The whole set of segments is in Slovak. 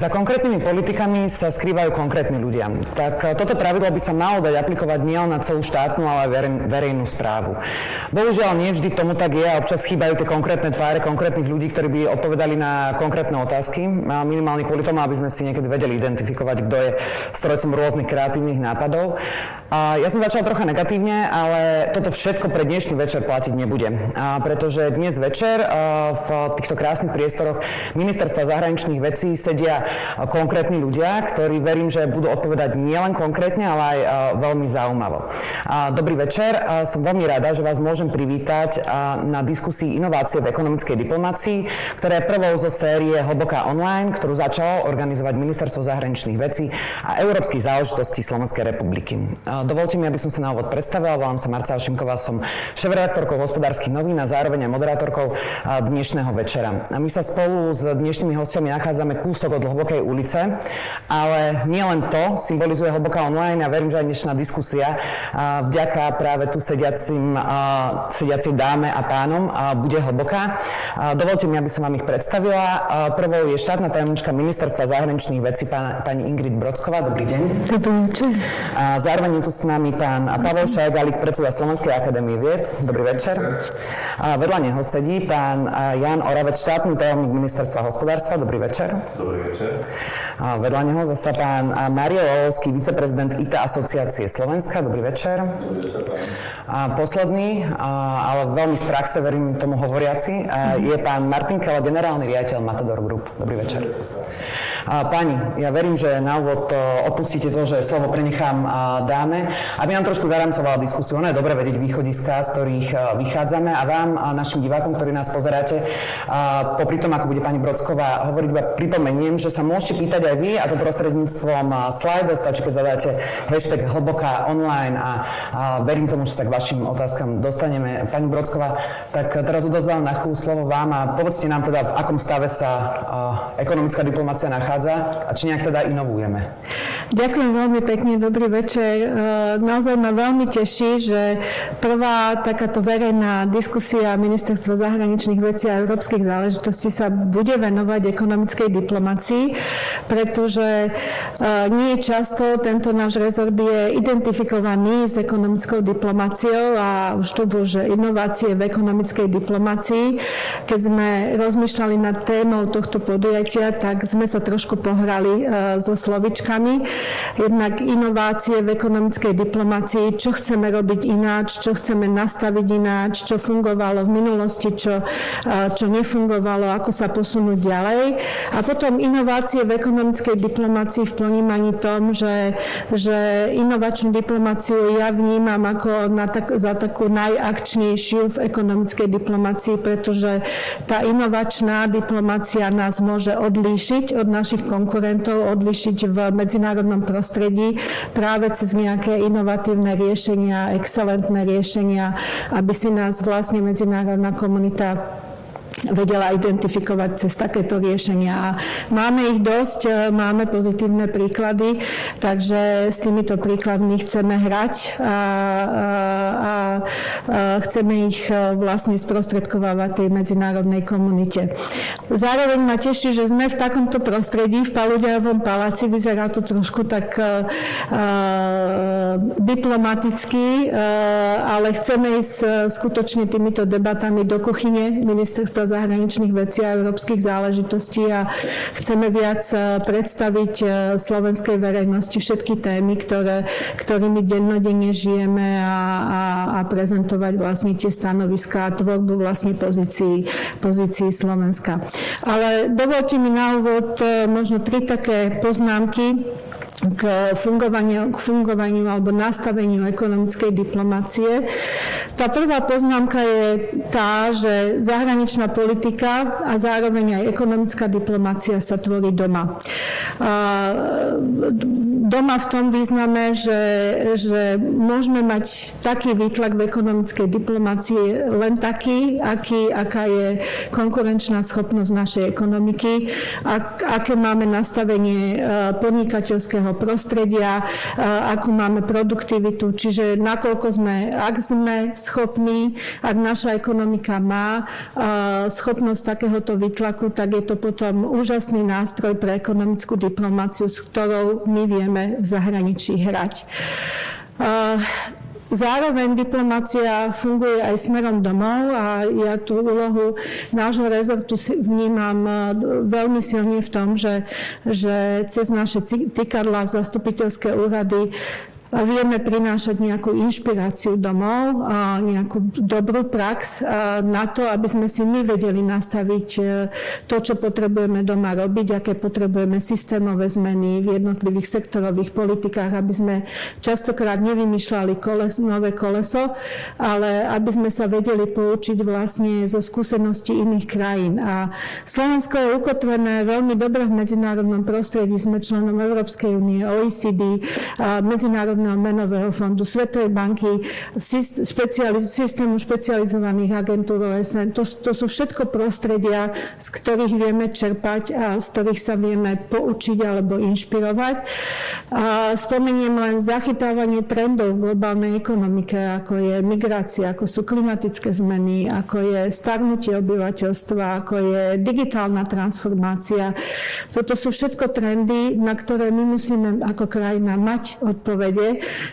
Za konkrétnymi politikami sa skrývajú konkrétni ľudia. Tak e, toto pravidlo by sa malo dať aplikovať nielen na celú štátnu, ale aj verejnú správu. Bohužiaľ, nie vždy tomu tak je a občas chýbajú tie konkrétne tváre konkrétnych ľudí, ktorí by odpovedali na konkrétne otázky. A minimálne kvôli tomu, aby sme si niekedy vedeli identifikovať, kto je strojcom rôznych kreatívnych nápadov. A ja som začal trocha negatívne, ale toto všetko pre dnešný večer platiť nebude. A pretože dnes večer v týchto krásnych priestoroch ministerstva zahraničných vecí sedia konkrétni ľudia, ktorí verím, že budú odpovedať nielen konkrétne, ale aj veľmi zaujímavo. Dobrý večer, som veľmi rada, že vás môžem privítať na diskusii inovácie v ekonomickej diplomácii, ktorá je prvou zo série Hlboká online, ktorú začalo organizovať Ministerstvo zahraničných vecí a európskych záležitostí Slovenskej republiky. Dovolte mi, aby som sa na úvod predstavila. Volám sa Marcela Šimková, som šéf-redaktorkou hospodárskych novín a zároveň aj moderátorkou dnešného večera. A my sa spolu s dnešnými hostiami nachádzame kúsok od hlbokej ulice, ale nielen to symbolizuje hlboká online a verím, že aj dnešná diskusia vďaka práve tu sediacim, sediacej dáme a pánom bude hlboká. Dovolte mi, aby som vám ich predstavila. Prvou je štátna tajomnička ministerstva zahraničných vecí pani Ingrid Brodsková. Dobrý deň. Dobrý večer. A zároveň je tu s nami pán Pavel Šajgalík, predseda Slovenskej akadémie vied. Dobrý večer. A vedľa neho sedí pán Jan Oravec, štátny tajomník ministerstva hospodárstva. Dobrý večer. Dobrý večer. A vedľa neho zase pán Mario Olovský, viceprezident IT asociácie Slovenska. Dobrý večer. Dobrý. A posledný, ale veľmi z praxe, verím tomu hovoriaci, je pán Martin Kele, generálny riaditeľ Matador Group. Dobrý večer. Dobrý večer. Pani, ja verím, že na úvod e, odpustíte to, že slovo prenechám dáme, aby nám trošku zaramcovala diskusiu. Ono je dobre vedieť východiska, z ktorých e, vychádzame a vám a našim divákom, ktorí nás pozeráte, popri tom, ako bude pani Brodsková hovoriť, iba pripomeniem, že sa môžete pýtať aj vy, a to prostredníctvom slajdov, stačí, keď zadáte hashtag hlboká online a, verím tomu, že sa k vašim otázkam dostaneme. Pani Brodsková, tak teraz odozvávam na chvíľu slovo vám a povedzte nám teda, v akom stave sa ekonomická diplomácia nachádza nachádza a či nejak teda inovujeme. Ďakujem veľmi pekne, dobrý večer. E, naozaj ma veľmi teší, že prvá takáto verejná diskusia Ministerstva zahraničných vecí a európskych záležitostí sa bude venovať ekonomickej diplomácii, pretože e, nie často tento náš rezort je identifikovaný s ekonomickou diplomáciou a už to bolo, že inovácie v ekonomickej diplomácii. Keď sme rozmýšľali nad témou tohto podujatia, tak sme sa trošku trošku pohrali e, so slovičkami. Jednak inovácie v ekonomickej diplomácii, čo chceme robiť ináč, čo chceme nastaviť ináč, čo fungovalo v minulosti, čo, e, čo nefungovalo, ako sa posunúť ďalej. A potom inovácie v ekonomickej diplomácii v ponímaní tom, že, že inovačnú diplomáciu ja vnímam ako na tak, za takú najakčnejšiu v ekonomickej diplomácii, pretože tá inovačná diplomácia nás môže odlíšiť od našich našich konkurentov odlišiť v medzinárodnom prostredí práve cez nejaké inovatívne riešenia, excelentné riešenia, aby si nás vlastne medzinárodná komunita vedela identifikovať cez takéto riešenia. A máme ich dosť, e, máme pozitívne príklady, takže s týmito príkladmi chceme hrať a, a, a, a chceme ich e, vlastne sprostredkovávať tej medzinárodnej komunite. Zároveň ma teší, že sme v takomto prostredí, v Paludiarovom paláci, vyzerá to trošku tak a, e, diplomaticky, ale chceme ísť skutočne týmito debatami do kuchyne ministerstva zahraničných vecí a európskych záležitostí a chceme viac e, predstaviť e, slovenskej verejnosti všetky témy, ktoré, ktorými dennodenne žijeme a, a, a prezentovať vlastne tie stanoviská a tvorbu vlastne pozícií, pozícií Slovenska. Ale dovolte mi na úvod e, možno tri také poznámky, k fungovaniu, k fungovaniu alebo nastaveniu ekonomickej diplomácie. Tá prvá poznámka je tá, že zahraničná politika a zároveň aj ekonomická diplomácia sa tvorí doma. A doma v tom význame, že, že môžeme mať taký výtlak v ekonomickej diplomácii len taký, aký, aká je konkurenčná schopnosť našej ekonomiky, ak, aké máme nastavenie e, podnikateľského prostredia, e, akú máme produktivitu, čiže nakoľko sme, ak sme schopní, ak naša ekonomika má e, schopnosť takéhoto výtlaku, tak je to potom úžasný nástroj pre ekonomickú diplomáciu, s ktorou my vieme v zahraničí hrať. Zároveň diplomácia funguje aj smerom domov a ja tú úlohu nášho rezortu vnímam veľmi silne v tom, že, že cez naše tykadla zastupiteľské úrady vieme prinášať nejakú inšpiráciu domov, nejakú dobrú prax na to, aby sme si my vedeli nastaviť e, to, čo potrebujeme doma robiť, aké potrebujeme systémové zmeny v jednotlivých sektorových politikách, aby sme častokrát nevymýšľali koles, nové koleso, ale aby sme sa vedeli poučiť vlastne zo skúseností iných krajín. A Slovensko je ukotvené veľmi dobre v medzinárodnom prostredí. Sme členom Európskej únie, OECD, medzinárodného Medzinárodného menového fondu, Svetovej banky, systému špecializovaných agentúr OSN. To, to sú všetko prostredia, z ktorých vieme čerpať a z ktorých sa vieme poučiť alebo inšpirovať. A spomeniem len zachytávanie trendov v globálnej ekonomike, ako je migrácia, ako sú klimatické zmeny, ako je starnutie obyvateľstva, ako je digitálna transformácia. Toto sú všetko trendy, na ktoré my musíme ako krajina mať odpovede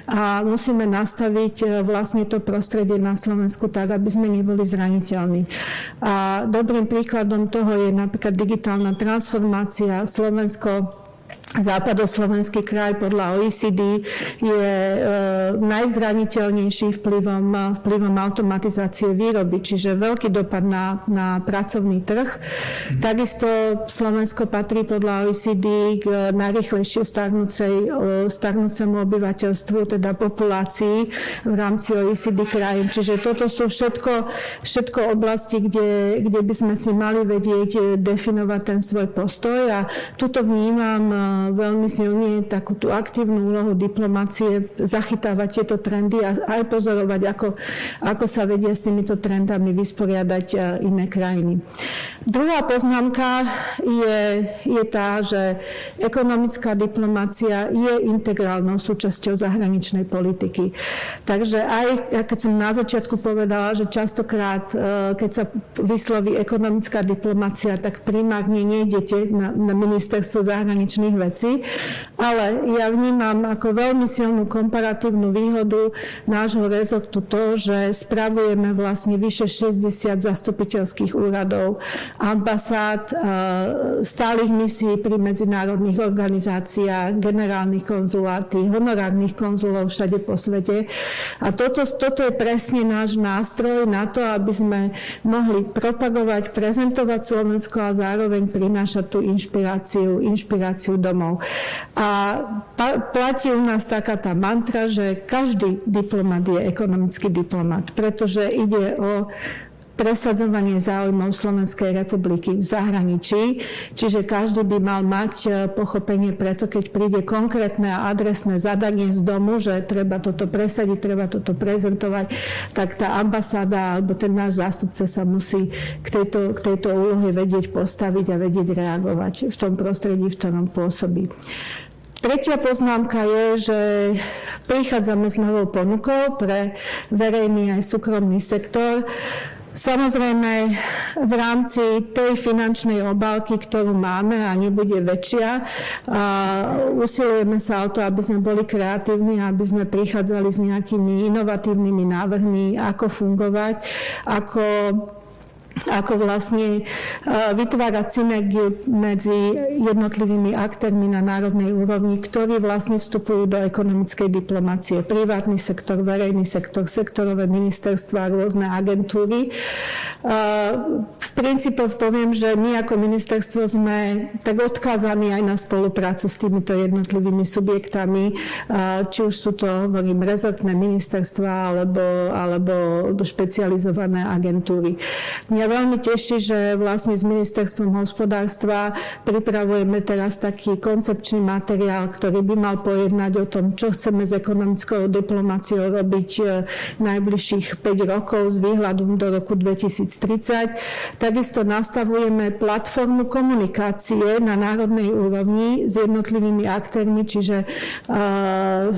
a musíme nastaviť e, vlastne to prostredie na Slovensku tak, aby sme neboli zraniteľní. A dobrým príkladom toho je napríklad digitálna transformácia. Slovensko Západoslovenský kraj podľa OECD je e, najzraniteľnejší vplyvom, vplyvom automatizácie výroby, čiže veľký dopad na, na pracovný trh. Mm. Takisto Slovensko patrí podľa OECD k najrychlejšie starnúcej, starnúcemu obyvateľstvu, teda populácii v rámci OECD krajín. Čiže toto sú všetko, všetko oblasti, kde, kde by sme si mali vedieť definovať ten svoj postoj a tuto vnímam veľmi silne takú tú aktívnu úlohu diplomácie zachytávať tieto trendy a aj pozorovať, ako, ako sa vedia s týmito trendami vysporiadať e, iné krajiny. Druhá poznámka je, je tá, že ekonomická diplomácia je integrálnou súčasťou zahraničnej politiky. Takže aj, keď som na začiatku povedala, že častokrát, e, keď sa vysloví ekonomická diplomácia, tak primárne nejdete na, na ministerstvo zahraničných vecí, veci, ale ja vnímam ako veľmi silnú komparatívnu výhodu nášho rezortu to, že spravujeme vlastne vyše 60 zastupiteľských úradov, ambasád, stálych misií pri medzinárodných organizáciách, generálnych konzuláty, honorárnych konzulov všade po svete. A toto, toto je presne náš nástroj na to, aby sme mohli propagovať, prezentovať Slovensko a zároveň prinášať tú inšpiráciu, inšpiráciu domov domov. A platí u nás taká tá mantra, že každý diplomat je ekonomický diplomat, pretože ide o presadzovanie záujmov Slovenskej republiky v zahraničí, čiže každý by mal mať e, pochopenie preto, keď príde konkrétne a adresné zadanie z domu, že treba toto presadiť, treba toto prezentovať, tak tá ambasáda alebo ten náš zástupca sa musí k tejto, k tejto úlohe vedieť postaviť a vedieť reagovať v tom prostredí, v ktorom pôsobí. Tretia poznámka je, že prichádzame s novou ponukou pre verejný aj súkromný sektor. Samozrejme, v rámci tej finančnej obálky, ktorú máme a nebude väčšia, a usilujeme sa o to, aby sme boli kreatívni, aby sme prichádzali s nejakými inovatívnymi návrhmi, ako fungovať, ako ako vlastne e, vytvárať synergiu medzi jednotlivými aktérmi na národnej úrovni, ktorí vlastne vstupujú do ekonomickej diplomácie. Privátny sektor, verejný sektor, sektorové ministerstva, rôzne agentúry. E, v princípe poviem, že my ako ministerstvo sme tak odkázaní aj na spoluprácu s týmito jednotlivými subjektami, e, či už sú to, hovorím, rezortné ministerstva alebo, alebo špecializované agentúry. Mňa veľmi teší, že vlastne s ministerstvom hospodárstva pripravujeme teraz taký koncepčný materiál, ktorý by mal pojednať o tom, čo chceme s ekonomickou diplomáciou robiť e, najbližších 5 rokov s výhľadom do roku 2030. Takisto nastavujeme platformu komunikácie na národnej úrovni s jednotlivými aktérmi, čiže uh,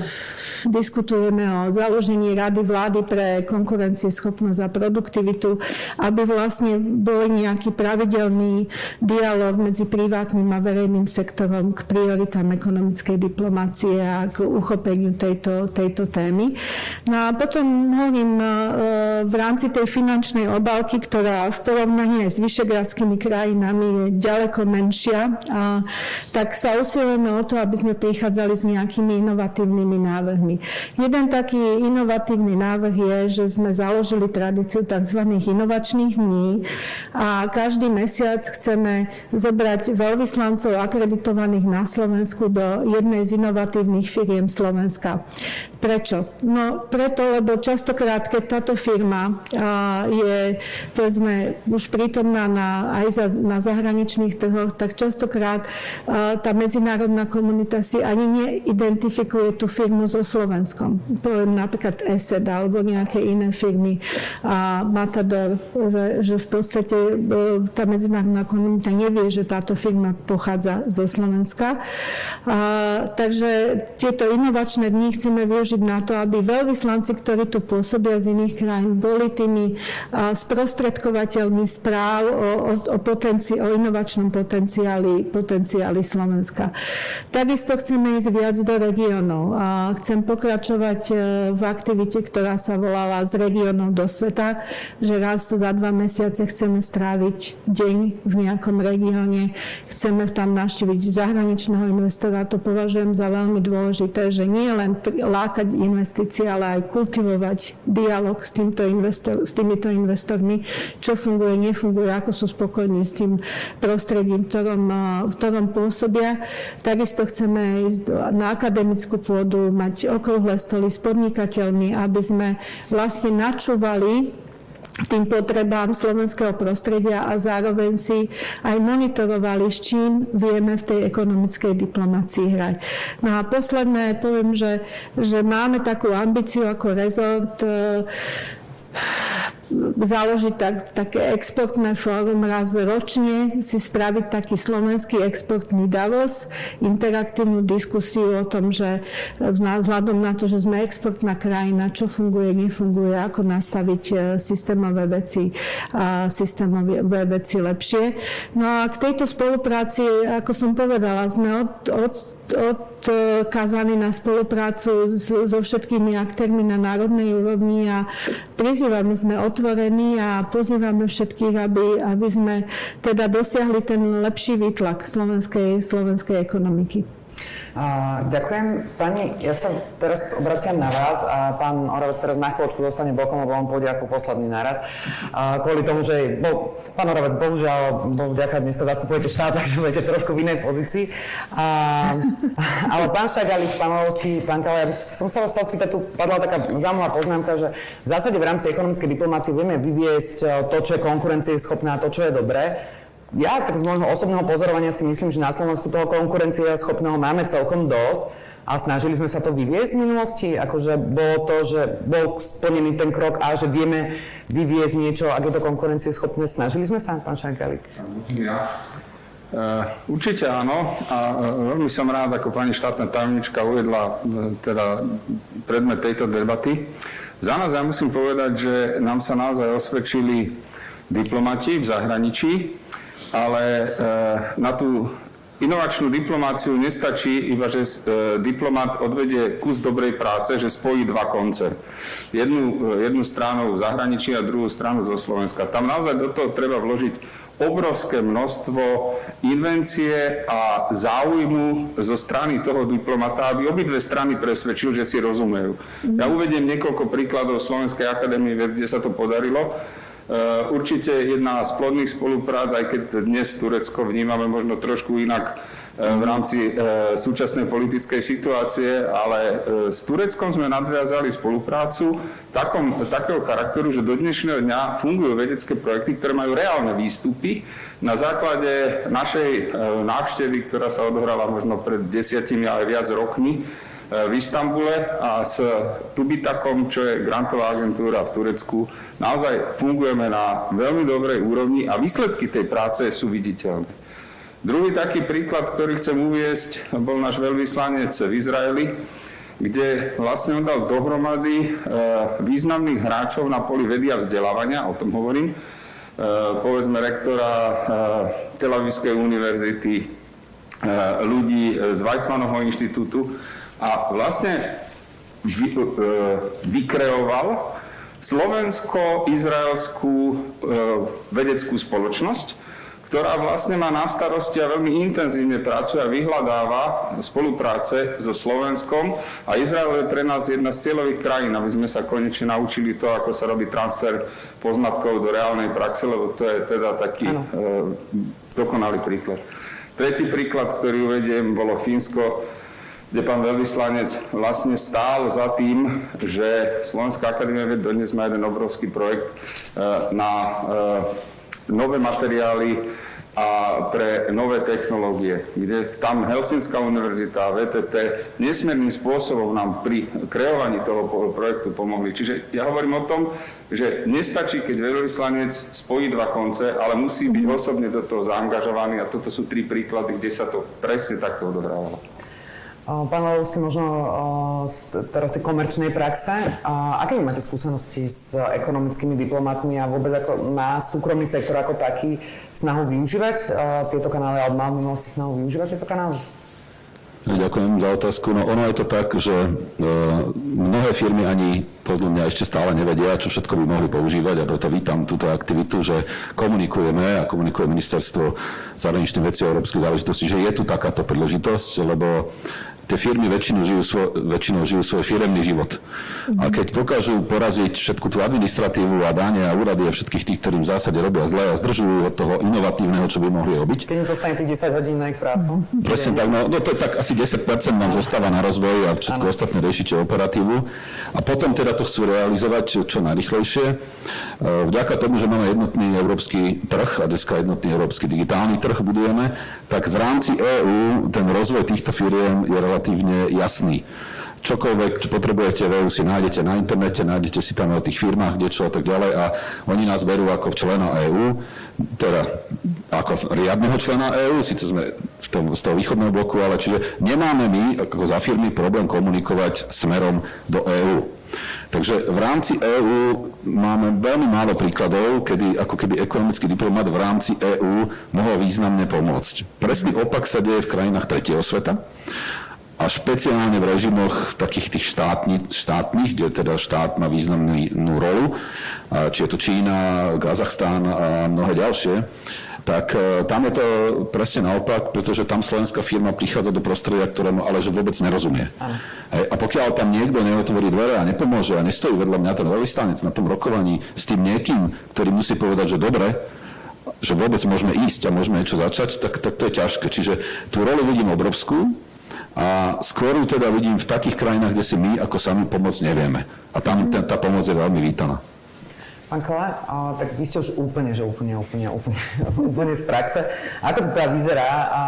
diskutujeme o založení Rady vlády pre konkurencieschopnosť a produktivitu, aby vlastne bol nejaký pravidelný dialog medzi privátnym a verejným sektorom k prioritám ekonomickej diplomácie a k uchopeniu tejto, tejto témy. No a potom hovorím, e, v rámci tej finančnej obálky, ktorá v porovnaní s vyšegradskými krajinami je ďaleko menšia, a, tak sa usilujeme o to, aby sme prichádzali s nejakými inovatívnymi návrhmi. Jeden taký inovatívny návrh je, že sme založili tradíciu tzv. inovačných dní a každý mesiac chceme zobrať veľvyslancov akreditovaných na Slovensku do jednej z inovatívnych firiem Slovenska. Prečo? No preto, lebo častokrát, keď táto firma je povedzme už prítomná na, aj za, na zahraničných trhoch, tak častokrát tá medzinárodná komunita si ani neidentifikuje tú firmu so Slovenskom. Poviem napríklad ESED alebo nejaké iné firmy a Matador, že, že v podstate e, tá medzinárodná komunita nevie, že táto firma pochádza zo Slovenska. A, takže tieto inovačné dni chceme využiť na to, aby veľvyslanci, ktorí tu pôsobia z iných krajín, boli tými sprostredkovateľmi správ o, o, o, potenci, o inovačnom potenciáli, potenciáli Slovenska. Takisto chceme ísť viac do regiónov a chcem pokračovať e, v aktivite, ktorá sa volala z regiónov do sveta, že raz za dva mesiace chceme stráviť deň v nejakom regióne, chceme tam navštíviť zahraničného investora. To považujem za veľmi dôležité, že nie len lákať investície, ale aj kultivovať dialog s, týmto investor, s týmito investormi, čo funguje, nefunguje, ako sú spokojní s tým prostredím, v ktorom, v ktorom pôsobia. Takisto chceme ísť na akademickú pôdu, mať okrúhle stoly s podnikateľmi, aby sme vlastne načúvali tým potrebám slovenského prostredia a zároveň si aj monitorovali, s čím vieme v tej ekonomickej diplomácii hrať. No a posledné poviem, že, že máme takú ambíciu ako rezort založiť tak, také exportné fórum raz ročne, si spraviť taký slovenský exportný Davos, interaktívnu diskusiu o tom, že vzhľadom na to, že sme exportná krajina, čo funguje, nefunguje, ako nastaviť e, systémové veci a systémové veci lepšie. No a k tejto spolupráci, ako som povedala, sme od, od odkazaní na spoluprácu so všetkými aktérmi na národnej úrovni a prizývame sme otvorení a pozývame všetkých, aby, aby sme teda dosiahli ten lepší výtlak slovenskej, slovenskej ekonomiky. Ďakujem. Pani, ja sa teraz obraciam na vás a pán Oravec teraz na chvíľočku dostane bokom, lebo on pôjde ako posledný nárad. Uh, kvôli tomu, že bol, pán Oravec, bohužiaľ, bol vďaka dneska zastupujete štát, takže budete trošku v inej pozícii. Uh, ale pán Šagalik, pán Olovský, pán Kala, ja som sa vás chcel spýtať, tu padla taká zaujímavá poznámka, že v zásade v rámci ekonomickej diplomácie vieme vyviesť to, čo je konkurencieschopné a to, čo je dobré ja tak z môjho osobného pozorovania si myslím, že na Slovensku toho konkurencia schopného máme celkom dosť a snažili sme sa to vyviesť v minulosti, akože bolo to, že bol splnený ten krok a že vieme vyviesť niečo, ak je to konkurencieschopné. Snažili sme sa, pán Šajkalik? Ja. Uh, určite áno a uh, veľmi som rád, ako pani štátna tajomnička uvedla uh, teda predmet tejto debaty. Za nás ja musím povedať, že nám sa naozaj osvedčili diplomati v zahraničí, ale e, na tú inovačnú diplomáciu nestačí iba, že e, diplomat odvedie kus dobrej práce, že spojí dva konce. Jednu, e, jednu stranu v zahraničí a druhú stranu zo Slovenska. Tam naozaj do toho treba vložiť obrovské množstvo invencie a záujmu zo strany toho diplomata, aby obidve strany presvedčil, že si rozumejú. Ja uvediem niekoľko príkladov Slovenskej akadémie, kde sa to podarilo. Eh, určite jedna z plodných spoluprác, aj keď dnes Turecko vnímame možno trošku inak, eh, v rámci súčasnej politickej situácie, ale s Tureckom sme nadviazali spoluprácu takom, takého charakteru, že do dnešného dňa fungujú vedecké projekty, ktoré majú reálne výstupy na základe našej návštevy, ktorá sa odohrala možno pred desiatimi, ale viac rokmi, v Istambule a s Tubitakom, čo je grantová agentúra v Turecku, naozaj fungujeme na veľmi dobrej úrovni a výsledky tej práce sú viditeľné. Druhý taký príklad, ktorý chcem uviesť, bol náš veľvyslanec v Izraeli, kde vlastne on dal dohromady e, významných hráčov na poli vedy a vzdelávania, o tom hovorím, e, povedzme rektora e, Tel Avivskej univerzity, ľudí z Weizmannovho inštitútu, a vlastne vy, e, vykreoval slovensko-izraelskú e, vedeckú spoločnosť, ktorá vlastne má na starosti a veľmi intenzívne pracuje a vyhľadáva spolupráce so Slovenskom. A Izrael je pre nás jedna z cieľových krajín, aby sme sa konečne naučili to, ako sa robí transfer poznatkov do reálnej praxe, lebo to je teda taký e, dokonalý príklad. Tretí príklad, ktorý uvediem, bolo Fínsko kde pán veľvyslanec vlastne stál za tým, že Slovenská akadémia ved dodnes má jeden obrovský projekt e, na e, nové materiály a pre nové technológie, kde tam Helsinská univerzita a VTT nesmierným spôsobom nám pri kreovaní toho projektu pomohli. Čiže ja hovorím o tom, že nestačí, keď veľvyslanec spojí dva konce, ale musí byť osobne do toho zaangažovaný a toto sú tri príklady, kde sa to presne takto odohrávalo. Pán Valovský, možno teraz tej komerčnej praxe. Aké vy máte skúsenosti s ekonomickými diplomatmi a vôbec ako má súkromný sektor ako taký snahu využívať tieto kanály alebo má v minulosti snahu využívať tieto kanály? Ďakujem za otázku. No ono je to tak, že e, mnohé firmy ani podľa mňa ešte stále nevedia, čo všetko by mohli používať a preto vítam túto aktivitu, že komunikujeme a komunikuje ministerstvo zahraničných vecí a európskych záležitostí, že je tu takáto príležitosť, lebo tie firmy väčšinou žijú, svoj, väčšinou žijú svoj firemný život. A keď dokážu poraziť všetku tú administratívu a dáne a úrady a všetkých tých, ktorým v zásade robia zle a zdržujú od toho inovatívneho, čo by mohli robiť. Keď im zostane tých 10 hodín na ich prácu. Presne tak, no, no to je tak asi 10% nám zostáva na rozvoj a všetko ano. ostatné riešite operatívu. A potom teda to chcú realizovať čo, čo najrychlejšie. E, vďaka tomu, že máme jednotný európsky trh a dneska jednotný európsky digitálny trh budujeme, tak v rámci EÚ ten rozvoj týchto firiem je relatívne relatívne jasný. Čokoľvek, čo potrebujete v EU si nájdete na internete, nájdete si tam o tých firmách, kde čo a tak ďalej a oni nás berú ako člena EÚ, teda ako riadneho člena EÚ, síce sme v tom, z toho východného bloku, ale čiže nemáme my ako za firmy problém komunikovať smerom do EÚ. Takže v rámci EÚ máme veľmi málo príkladov, kedy ako keby ekonomický diplomat v rámci EÚ mohol významne pomôcť. Presný opak sa deje v krajinách tretieho sveta a špeciálne v režimoch takých tých štátni, štátnych, kde teda štát má významnú rolu, či je to Čína, Kazachstán a mnohé ďalšie, tak e, tam je to presne naopak, pretože tam slovenská firma prichádza do prostredia, ktorému ale že vôbec nerozumie. A pokiaľ tam niekto neotvorí dvere a nepomôže a nestojí vedľa mňa ten veľvyslanec na tom rokovaní s tým niekým, ktorý musí povedať, že dobre, že vôbec môžeme ísť a môžeme niečo začať, tak, tak to je ťažké. Čiže tú rolu vidím obrovskú, a skôr ju teda vidím v takých krajinách, kde si my ako sami pomôcť nevieme. A tam tá, tá pomoc je veľmi vítaná. Pán Kole, tak vy ste už úplne, že úplne, úplne, úplne, úplne z praxe. Ako to teda vyzerá a,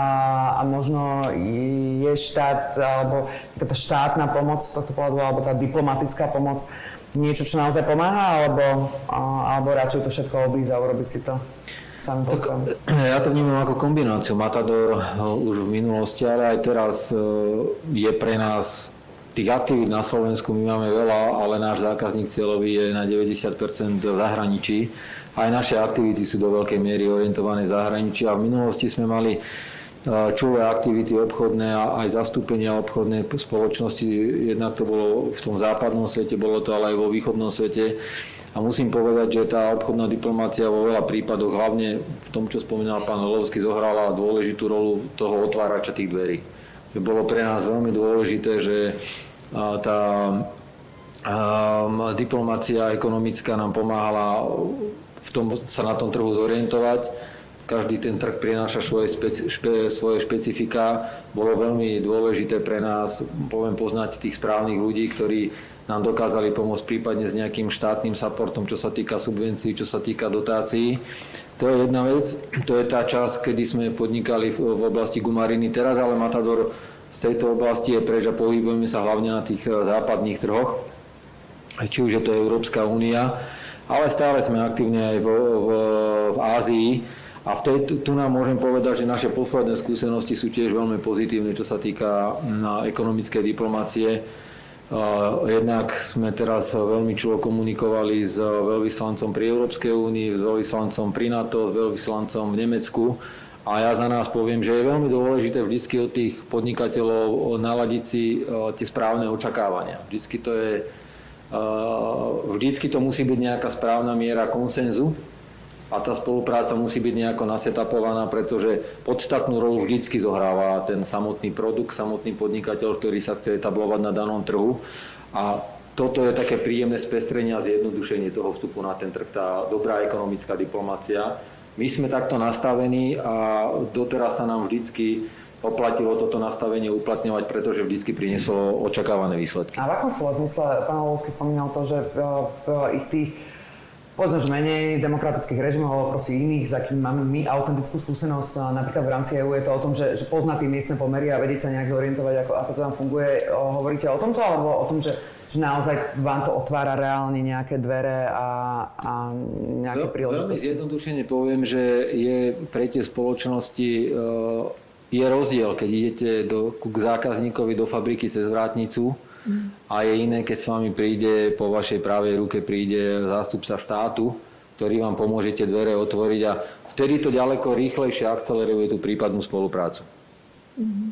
a možno je štát, alebo tá štátna pomoc z tohto pohľadu, alebo tá diplomatická pomoc niečo, čo naozaj pomáha, alebo, alebo radšej to všetko obísť a urobiť si to? Tak, ja to vnímam ako kombináciu. Matador eh, už v minulosti, ale aj teraz eh, je pre nás tých aktivít na Slovensku my máme veľa, ale náš zákazník cieľový je na 90% v zahraničí. Aj naše aktivity sú do veľkej miery orientované v zahraničí a v minulosti sme mali eh, čulé aktivity obchodné a aj zastúpenia obchodné spoločnosti. Jednak to bolo v tom západnom svete, bolo to ale aj vo východnom svete. A musím povedať, že tá obchodná diplomácia vo veľa prípadoch, hlavne v tom, čo spomínal pán Holovský, zohrala dôležitú rolu toho otvárača tých dverí. Bolo pre nás veľmi dôležité, že tá diplomácia ekonomická nám pomáhala v tom, sa na tom trhu zorientovať. každý ten trh prináša svoje, špe, svoje špecifika. Bolo veľmi dôležité pre nás, poviem, poznať tých správnych ľudí, ktorí nám dokázali pomôcť prípadne s nejakým štátnym supportom, čo sa týka subvencií, čo sa týka dotácií. To je jedna vec, to je tá časť, kedy sme podnikali v, oblasti gumariny. Teraz ale Matador z tejto oblasti je preč a pohybujeme sa hlavne na tých eh, západných trhoch, či už je to Európska únia, ale stále sme aktívni aj v, v, v Ázii a v tej, tu nám môžem povedať, že naše posledné skúsenosti sú tiež veľmi pozitívne, čo sa týka na ekonomické diplomácie. Jednak sme teraz veľmi čulo komunikovali s veľvyslancom pri Európskej únii, s veľvyslancom pri NATO, s veľvyslancom v Nemecku. A ja za nás poviem, že je veľmi dôležité vždycky od tých podnikateľov naladiť si tie správne očakávania. Vždycky to je vždycky to musí byť nejaká správna miera konsenzu a tá spolupráca musí byť nejako nasetapovaná, pretože podstatnú rolu vždycky zohráva ten samotný produkt, samotný podnikateľ, ktorý sa chce etablovať na danom trhu. A toto je také príjemné spestrenie a zjednodušenie toho vstupu na ten trh, tá dobrá ekonomická diplomácia. My sme takto nastavení a doteraz sa nám vždycky oplatilo toto nastavenie uplatňovať, pretože vždy prinieslo očakávané výsledky. A v akom slova zmysle pán Lovský spomínal to, že v, v istých povedzme, že menej demokratických režimov, alebo proste iných, za akým máme my autentickú skúsenosť, napríklad v rámci EU je to o tom, že, že pozná tie miestne pomery a vedieť sa nejak zorientovať, ako, ako to tam funguje. Hovoríte o tomto, alebo o tom, že, že naozaj vám to otvára reálne nejaké dvere a, a nejaké Veľ, príležitosti? Veľmi zjednodušene poviem, že je pre tie spoločnosti e, je rozdiel, keď idete do, k zákazníkovi do fabriky cez vrátnicu, a je iné, keď s vami príde, po vašej pravej ruke príde zástupca štátu, ktorý vám pomôže tie dvere otvoriť a vtedy to ďaleko rýchlejšie akceleruje tú prípadnú spoluprácu.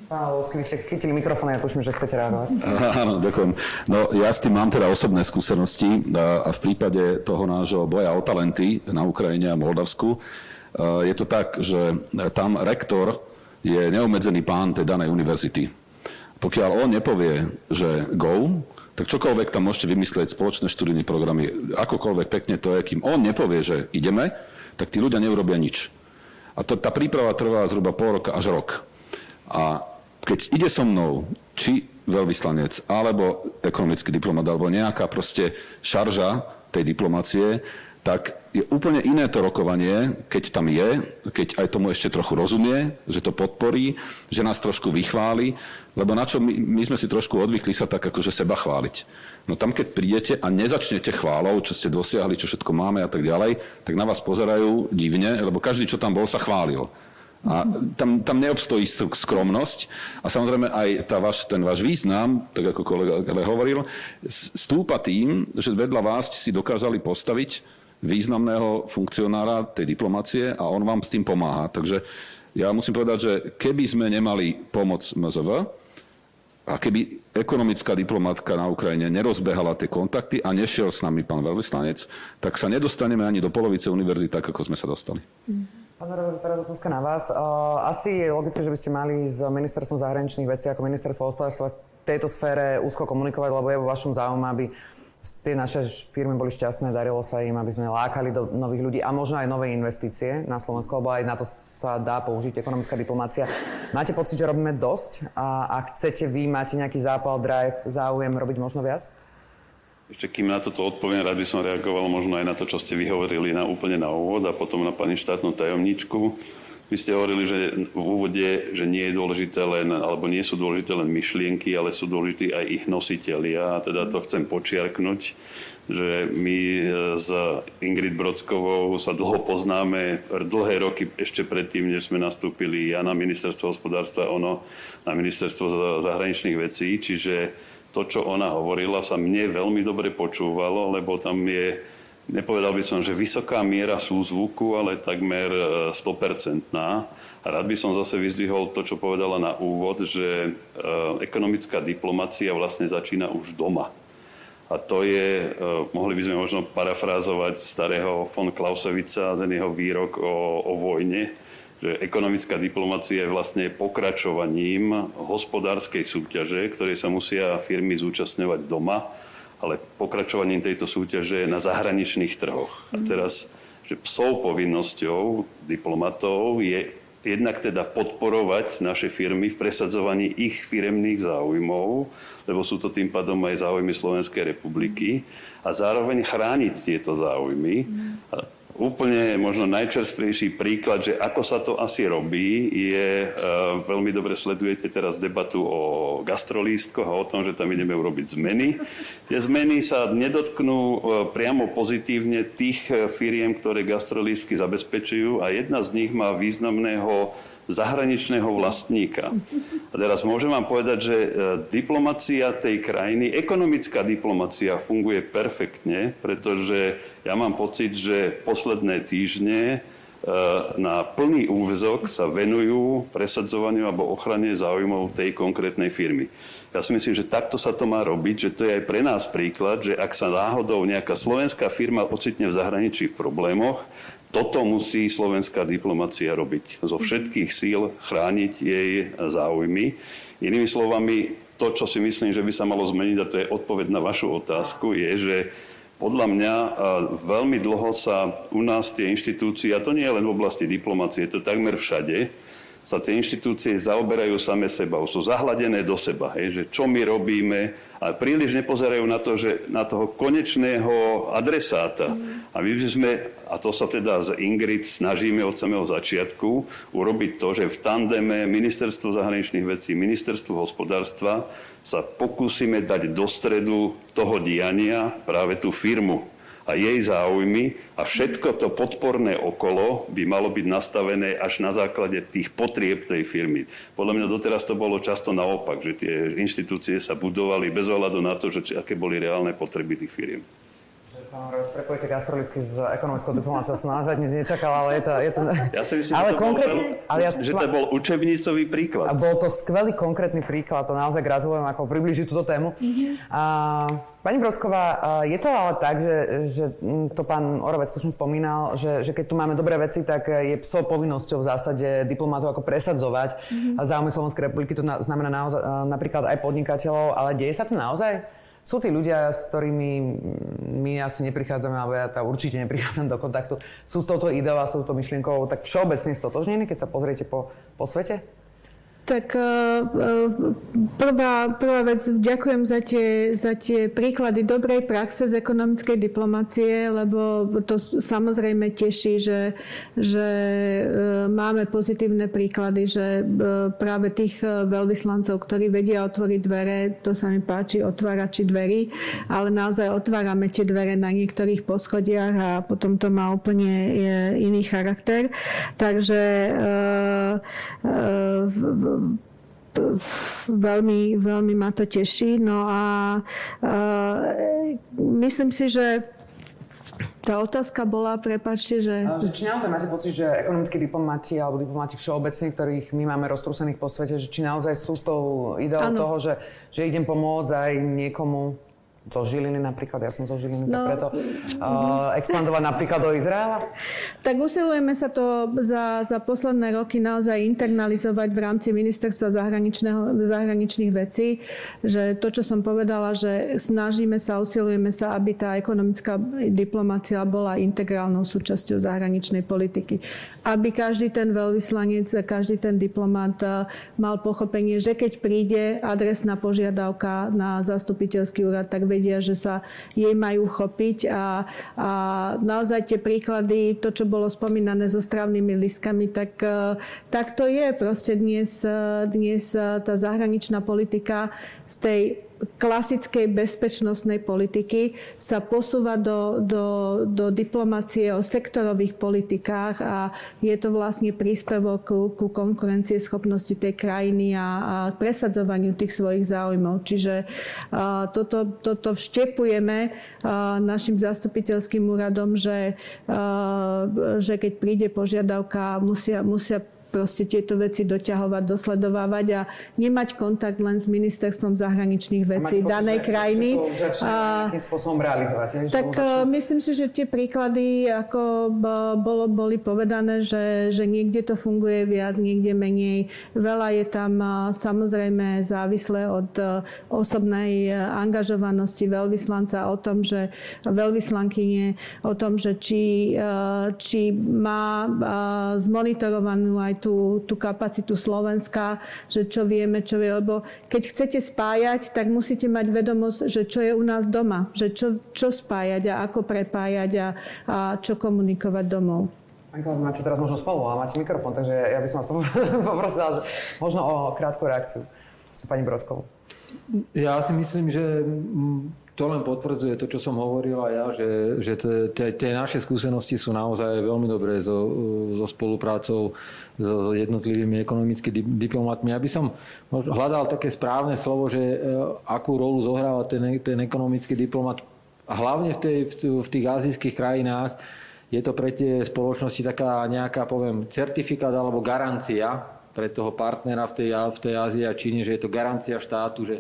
Pán Lovský, vy ste chytili mikrofón a ja tuším, že chcete reagovať. Áno, ďakujem. No ja s tým mám teda osobné skúsenosti a v prípade toho nášho boja o talenty na Ukrajine a Moldavsku je to tak, že tam rektor je neobmedzený pán tej danej univerzity. Pokiaľ on nepovie, že go, tak čokoľvek tam môžete vymyslieť, spoločné študijné programy, akokoľvek pekne to je, kým on nepovie, že ideme, tak tí ľudia neurobia nič. A to, tá príprava trvá zhruba pol roka až rok. A keď ide so mnou, či veľvyslanec, alebo ekonomický diplomat, alebo nejaká proste šarža tej diplomácie, tak je úplne iné to rokovanie, keď tam je, keď aj tomu ešte trochu rozumie, že to podporí, že nás trošku vychváli, lebo na čo my, my sme si trošku odvykli sa tak akože seba chváliť. No tam, keď prídete a nezačnete chválou, čo ste dosiahli, čo všetko máme a tak ďalej, tak na vás pozerajú divne, lebo každý, čo tam bol, sa chválil. A tam, tam neobstojí skromnosť a samozrejme aj tá vaš, ten váš význam, tak ako kolega hovoril, stúpa tým, že vedľa vás si dokázali postaviť významného funkcionára tej diplomácie a on vám s tým pomáha. Takže ja musím povedať, že keby sme nemali pomoc MZV a keby ekonomická diplomatka na Ukrajine nerozbehala tie kontakty a nešiel s nami pán veľvyslanec, tak sa nedostaneme ani do polovice univerzity tak, ako sme sa dostali. Pán Robert, teraz otázka na vás. Asi je logické, že by ste mali s ministerstvom zahraničných vecí ako ministerstvo hospodárstva v tejto sfére úzko komunikovať, lebo je vo vašom záujme, aby tie naše firmy boli šťastné, darilo sa im, aby sme lákali do nových ľudí a možno aj nové investície na Slovensku, lebo aj na to sa dá použiť ekonomická diplomácia. Máte pocit, že robíme dosť a, a chcete vy, máte nejaký zápal, drive, záujem robiť možno viac? Ešte kým na toto odpoviem, rád by som reagoval možno aj na to, čo ste vyhovorili na, úplne na úvod a potom na pani štátnu tajomničku. Vy ste hovorili, že v úvode, že nie je dôležité len, alebo nie sú dôležité len myšlienky, ale sú dôležití aj ich nositeľia. A teda to chcem počiarknúť, že my s Ingrid Brodskovou sa dlho poznáme, dlhé roky ešte predtým, než sme nastúpili ja na ministerstvo hospodárstva, ono na ministerstvo zahraničných vecí. Čiže to, čo ona hovorila, sa mne veľmi dobre počúvalo, lebo tam je nepovedal by som, že vysoká miera súzvuku, ale takmer 100%. E, rád by som zase vyzdvihol to, čo povedala na úvod, že e, ekonomická diplomacia vlastne začína už doma. A to je, e, mohli by sme možno parafrázovať starého von Clausewica, ten jeho výrok o, o vojne, že ekonomická diplomacia je vlastne pokračovaním hospodárskej súťaže, ktorej sa musia firmy zúčastňovať doma ale pokračovaním tejto súťaže na zahraničných trhoch. A teraz, že psou povinnosťou diplomatov je jednak teda podporovať naše firmy v presadzovaní ich firemných záujmov, lebo sú to tým pádom aj záujmy Slovenskej republiky a zároveň chrániť tieto záujmy. Mm úplne možno najčerstvejší príklad, že ako sa to asi robí, je, e, veľmi dobre sledujete teraz debatu o gastrolístkoch a o tom, že tam ideme urobiť zmeny. Tie zmeny sa nedotknú e, priamo pozitívne tých e, firiem, ktoré gastrolístky zabezpečujú a jedna z nich má významného zahraničného vlastníka. A teraz môžem vám povedať, že diplomacia tej krajiny, ekonomická diplomacia funguje perfektne, pretože ja mám pocit, že posledné týždne e, na plný úvezok sa venujú presadzovaniu alebo ochrane záujmov tej konkrétnej firmy. Ja si myslím, že takto sa to má robiť, že to je aj pre nás príklad, že ak sa náhodou nejaká slovenská firma ocitne v zahraničí v problémoch, toto musí slovenská diplomacia robiť. Zo všetkých síl chrániť jej záujmy. Inými slovami, to, čo si myslím, že by sa malo zmeniť, a to je odpoveď na vašu otázku, je, že podľa mňa veľmi dlho sa u nás tie inštitúcie, a to nie je len v oblasti diplomácie, to takmer všade, sa tie inštitúcie zaoberajú same seba, sú zahladené do seba, hej, že čo my robíme a príliš nepozerajú na, to, že, na toho konečného adresáta. A my sme, a to sa teda z Ingrid snažíme od samého začiatku, urobiť to, že v tandeme Ministerstvo zahraničných vecí, Ministerstvo hospodárstva sa pokúsime dať do stredu toho diania práve tú firmu, a jej záujmy a všetko to podporné okolo by malo byť nastavené až na základe tých potrieb tej firmy. Podľa mňa doteraz to bolo často naopak, že tie inštitúcie sa budovali bez ohľadu na to, že aké boli reálne potreby tých firiem. Pán Horvec, prepojite gastrolisky s ekonomickou diplomáciou som naozaj dnes nečakal, ale je to... Je to... Ja si myslím, ale že, to konkrétne, bol, ale ja že to bol učebnicový príklad. A bol to skvelý konkrétny príklad, to naozaj gratulujem, ako približiť túto tému. Mm-hmm. A, pani Brodsková, je to ale tak, že, že to pán Orovec tuším spomínal, že, že keď tu máme dobré veci, tak je psou povinnosťou v zásade diplomátov ako presadzovať mm-hmm. záujmy Slovenskej republiky, to znamená naozaj, napríklad aj podnikateľov, ale deje sa to naozaj? Sú tí ľudia, s ktorými my asi neprichádzame, alebo ja tá určite neprichádzam do kontaktu, sú s touto ideou a s touto myšlienkou tak všeobecne stotožnení, keď sa pozriete po, po svete? Tak e, e, prvá, prvá vec, ďakujem za tie, za tie príklady dobrej praxe z ekonomickej diplomácie, lebo to samozrejme teší, že, že e, máme pozitívne príklady, že práve tých veľvyslancov, ktorí vedia otvoriť dvere, to sa mi páči, otvárači dverí, ale naozaj otvárame tie dvere na niektorých poschodiach a potom to má úplne iný charakter. Takže veľmi, veľmi ma to teší. No a, a myslím si, že tá otázka bola, prepačte, že... Či naozaj máte pocit, že ekonomickí diplomati alebo diplomati všeobecne, ktorých my máme roztrúsených po svete, že či naozaj sú s tou ideou ano. toho, že, že idem pomôcť aj niekomu zo Žiliny napríklad, ja som zo Žiliny, no, tak preto uh, expandovať napríklad do Izraela? Tak usilujeme sa to za, za posledné roky naozaj internalizovať v rámci ministerstva zahraničných vecí, že to, čo som povedala, že snažíme sa, usilujeme sa, aby tá ekonomická diplomácia bola integrálnou súčasťou zahraničnej politiky. Aby každý ten veľvyslanec, každý ten diplomat mal pochopenie, že keď príde adresná požiadavka na zastupiteľský úrad, tak vedia, že sa jej majú chopiť a, a naozaj tie príklady, to, čo bolo spomínané so strávnymi listkami, tak, e, tak to je. Proste dnes, e, dnes e, tá zahraničná politika z tej klasickej bezpečnostnej politiky sa posúva do, do, do diplomácie o sektorových politikách a je to vlastne príspevok ku, ku konkurencie schopnosti tej krajiny a, a presadzovaniu tých svojich záujmov. Čiže a, toto, toto vštepujeme a, našim zastupiteľským úradom, že, a, že keď príde požiadavka, musia, musia proste tieto veci doťahovať, dosledovávať a nemať kontakt len s ministerstvom zahraničných vecí danej krajiny. A, spôsobom realizovať. Tak e, myslím si, že tie príklady, ako bolo, boli povedané, že, že niekde to funguje viac, niekde menej. Veľa je tam samozrejme závislé od e, osobnej angažovanosti veľvyslanca o tom, že veľvyslankyne, o tom, že či, e, či má zmonitorovanú aj tú, tú kapacitu Slovenska, že čo vieme, čo vie, lebo keď chcete spájať, tak musíte mať vedomosť, že čo je u nás doma, že čo, čo spájať a ako prepájať a, a čo komunikovať domov. Anka, máte teraz možno spolu a máte mikrofón, takže ja by som vás poprosil možno o krátku reakciu. Pani Brodkovú. Ja si myslím, že to len potvrdzuje to, čo som hovoril aj ja, že, že tie naše skúsenosti sú naozaj veľmi dobré so, so spoluprácou so, so jednotlivými ekonomickými diplomatmi. Ja by som hľadal také správne slovo, že e, akú rolu zohráva ten, ten ekonomický diplomat, hlavne v, tej, v tých azijských krajinách, je to pre tie spoločnosti taká nejaká, poviem, certifikát alebo garancia pre toho partnera v tej, v tej Ázii a Číne, že je to garancia štátu, že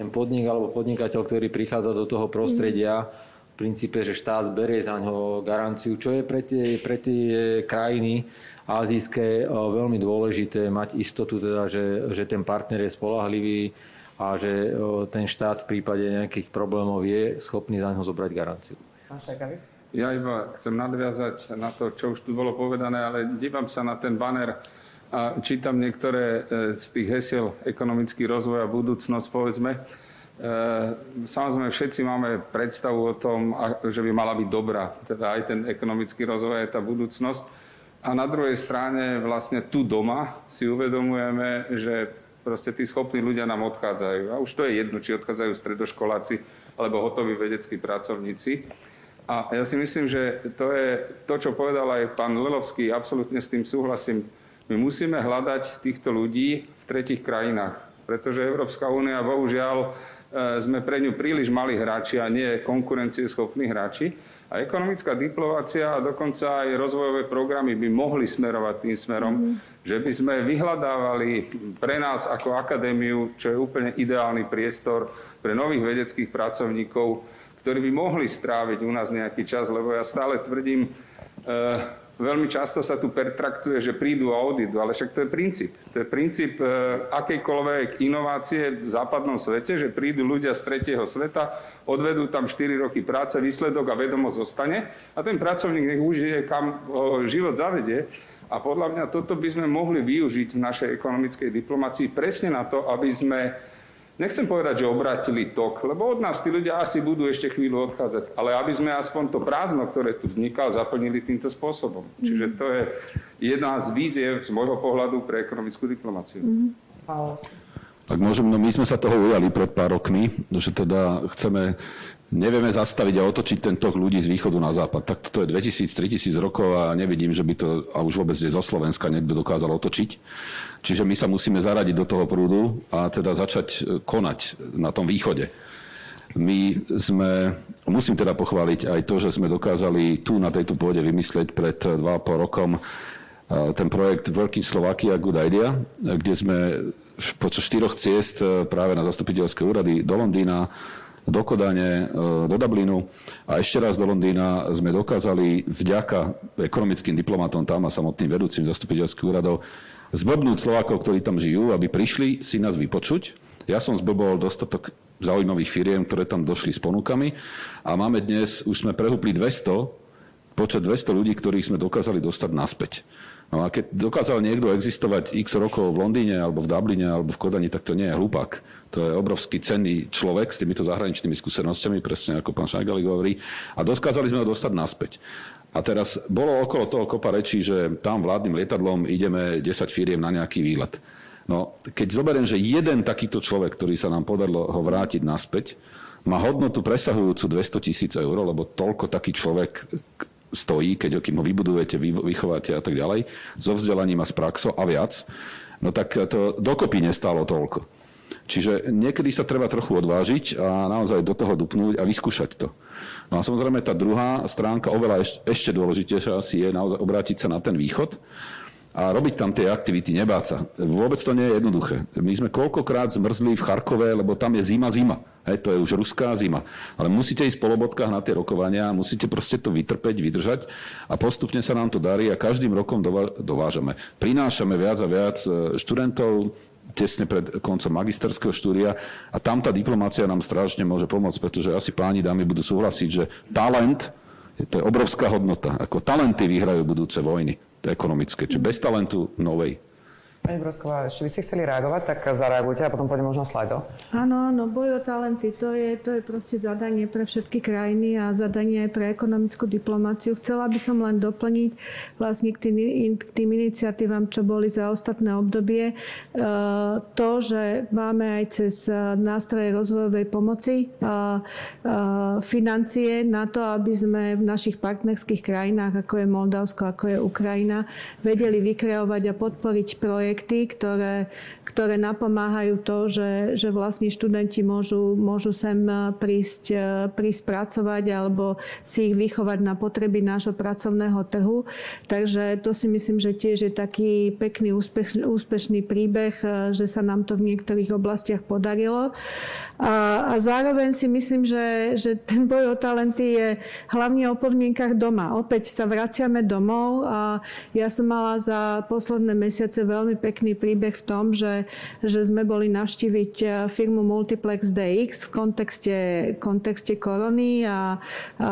ten podnik alebo podnikateľ, ktorý prichádza do toho prostredia, v princípe, že štát berie za ňo garanciu, čo je pre tie, pre tie krajiny azijské veľmi dôležité mať istotu, teda, že, že ten partner je spolahlivý a že ten štát v prípade nejakých problémov je schopný za ňo zobrať garanciu. Ja iba chcem nadviazať na to, čo už tu bolo povedané, ale dívam sa na ten banner a čítam niektoré e, z tých hesiel ekonomický rozvoj a budúcnosť, povedzme. E, samozrejme, všetci máme predstavu o tom, že by mala byť dobrá. Teda aj ten ekonomický rozvoj, aj tá budúcnosť. A na druhej strane vlastne tu doma si uvedomujeme, že proste tí schopní ľudia nám odchádzajú. A už to je jedno, či odchádzajú stredoškoláci alebo hotoví vedeckí pracovníci. A ja si myslím, že to je to, čo povedal aj pán Lelovský, absolútne s tým súhlasím my musíme hľadať týchto ľudí v tretich krajinách, pretože Európska únia, bohužiaľ, e, sme pre ňu príliš malí hráči a nie konkurencieschopní hráči. A ekonomická diplomácia a dokonca aj rozvojové programy by mohli smerovať tým smerom, mm. že by sme vyhľadávali pre nás ako akadémiu, čo je úplne ideálny priestor pre nových vedeckých pracovníkov, ktorí by mohli stráviť u nás nejaký čas, lebo ja stále tvrdím, e, Veľmi často sa tu pertraktuje, že prídu a odídu, ale však to je princíp. To je princíp e, akejkoľvek inovácie v západnom svete, že prídu ľudia z tretieho sveta, odvedú tam 4 roky práce, výsledok a vedomosť zostane a ten pracovník nech užije, kam ho život zavedie. A podľa mňa toto by sme mohli využiť v našej ekonomickej diplomácii presne na to, aby sme nechcem povedať, že obrátili tok, lebo od nás tí ľudia asi budú ešte chvíľu odchádzať, ale aby sme aspoň to prázdno, ktoré tu vzniká, zaplnili týmto spôsobom. Mm. Čiže to je jedna z víziev z môjho pohľadu pre ekonomickú diplomáciu. Mm. Tak môžem, no my sme sa toho ujali pred pár rokmi, že teda chceme nevieme zastaviť a otočiť ten tok ľudí z východu na západ. Tak to je 2000-3000 rokov a nevidím, že by to, a už vôbec zo Slovenska niekto dokázal otočiť. Čiže my sa musíme zaradiť do toho prúdu a teda začať e, konať na tom východe. My sme, musím teda pochváliť aj to, že sme dokázali tu na tejto pôde vymyslieť pred 2,5 rokom e, ten projekt Working Slovakia Good Idea, kde sme počas štyroch ciest e, práve na zastupiteľské úrady do Londýna, do Kodane, e, do Dublinu a ešte raz do Londýna sme dokázali vďaka ekonomickým diplomatom tam a samotným vedúcim zastupiteľských úradov zblbnúť Slovákov, ktorí tam žijú, aby prišli si nás vypočuť. Ja som zblbol dostatok zaujímavých firiem, ktoré tam došli s ponukami a máme dnes, už sme prehúpli 200, počet 200 ľudí, ktorých sme dokázali dostať naspäť. No a keď dokázal niekto existovať x rokov v Londýne, alebo v Dubline, alebo v Kodani, tak to nie je hlupák. To je obrovský cenný človek s týmito zahraničnými skúsenostiami, presne ako pán Šajgali hovorí. A dokázali sme ho dostať naspäť. A teraz bolo okolo toho kopa rečí, že tam vládnym lietadlom ideme 10 firiem na nejaký výlet. No, keď zoberiem, že jeden takýto človek, ktorý sa nám podarilo ho vrátiť naspäť, má hodnotu presahujúcu 200 tisíc eur, lebo toľko taký človek stojí, keď kým ho vybudujete, vychováte a tak ďalej, so vzdelaním a s praxou a viac, no tak to dokopy nestalo toľko. Čiže niekedy sa treba trochu odvážiť a naozaj do toho dupnúť a vyskúšať to. No a samozrejme tá druhá stránka, oveľa ešte, ešte dôležitejšia asi je naozaj obrátiť sa na ten východ. A robiť tam tie aktivity, nebáť sa. Vôbec to nie je jednoduché. My sme koľkokrát zmrzli v Charkove, lebo tam je zima, zima. Hej, to je už ruská zima. Ale musíte ísť po lobotkách na tie rokovania, musíte proste to vytrpeť, vydržať a postupne sa nám to darí a každým rokom dovážame. Prinášame viac a viac e, študentov, tesne pred koncom magisterského štúdia a tam tá diplomácia nám strašne môže pomôcť, pretože asi páni dámy budú súhlasiť, že talent to je obrovská hodnota. Ako talenty vyhrajú budúce vojny ekonomické. Čiže bez talentu novej. Pani Brodková, ešte by ste chceli reagovať, tak zareagujte a potom pôjdeme možno slajdo. Áno, áno, boj o talenty, to je, to je proste zadanie pre všetky krajiny a zadanie aj pre ekonomickú diplomáciu. Chcela by som len doplniť vlastne k tým, k tým iniciatívam, čo boli za ostatné obdobie, e, to, že máme aj cez e, nástroje rozvojovej pomoci e, financie na to, aby sme v našich partnerských krajinách, ako je Moldavsko, ako je Ukrajina, vedeli vykreovať a podporiť projekt projekty, ktoré, ktoré napomáhajú to, že, že vlastne študenti môžu, môžu sem prísť, prísť pracovať alebo si ich vychovať na potreby nášho pracovného trhu. Takže to si myslím, že tiež je taký pekný úspeš, úspešný príbeh, že sa nám to v niektorých oblastiach podarilo. A, a zároveň si myslím, že, že ten boj o talenty je hlavne o podmienkach doma. Opäť sa vraciame domov a ja som mala za posledné mesiace veľmi pekný príbeh v tom, že, že sme boli navštíviť eh, firmu Multiplex DX v kontexte, kontexte korony a, a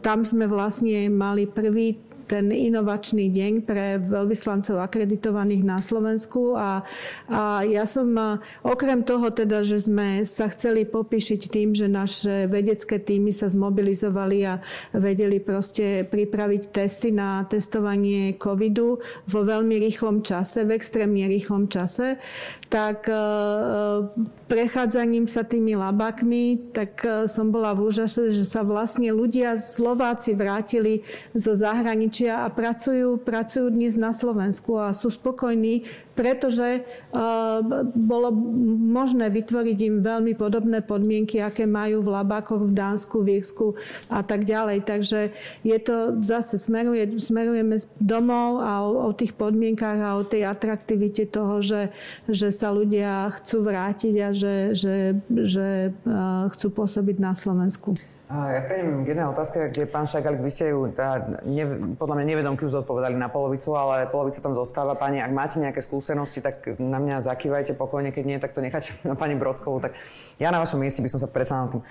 tam sme vlastne mali prvý ten inovačný deň pre veľvyslancov akreditovaných na Slovensku. A, a ja som okrem toho teda, že sme sa chceli popíšiť tým, že naše vedecké týmy sa zmobilizovali a vedeli proste pripraviť testy na testovanie covidu vo veľmi rýchlom čase, v extrémne rýchlom čase, tak e, prechádzaním sa tými labakmi, tak e, som bola v úžase, že sa vlastne ľudia, Slováci vrátili zo zahraničia zahraničia a pracujú, pracujú dnes na Slovensku a sú spokojní, pretože uh, bolo možné vytvoriť im veľmi podobné podmienky, aké majú v Labákoch, v Dánsku, v Írsku a tak ďalej. Takže je to zase, smeruje, smerujeme domov a o, o tých podmienkach a o tej atraktivite toho, že, že sa ľudia chcú vrátiť a že, že, že uh, chcú pôsobiť na Slovensku. Ja prejdem k jednej otázke, kde pán Šagalik, vy ste ju teda, ne, podľa mňa nevedomky už odpovedali na polovicu, ale polovica tam zostáva. Pani, ak máte nejaké skúsenosti, tak na mňa zakývajte pokojne, keď nie, tak to necháte na pani Brodskovú. Tak ja na vašom mieste by som sa predsa na uh,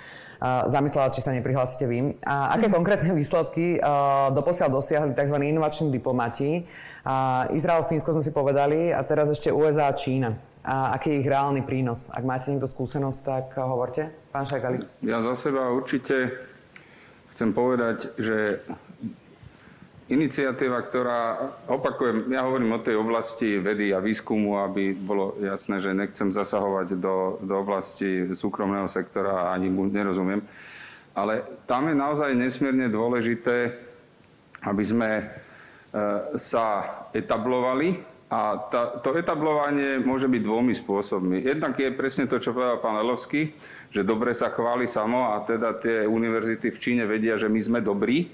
zamyslela, či sa neprihlásite vy. A aké konkrétne výsledky uh, doposiaľ dosiahli tzv. inovační diplomati? Uh, Izrael, Fínsko sme si povedali a teraz ešte USA a Čína a aký je ich reálny prínos. Ak máte niekto skúsenosť, tak hovorte. Pán Šajgali. Ja za seba určite chcem povedať, že iniciatíva, ktorá, opakujem, ja hovorím o tej oblasti vedy a výskumu, aby bolo jasné, že nechcem zasahovať do, do oblasti súkromného sektora a ani mu nerozumiem, ale tam je naozaj nesmierne dôležité, aby sme e, sa etablovali a tá, to etablovanie môže byť dvomi spôsobmi. Jednak je presne to, čo povedal pán Lelovský, že dobre sa chváli samo a teda tie univerzity v Číne vedia, že my sme dobrí.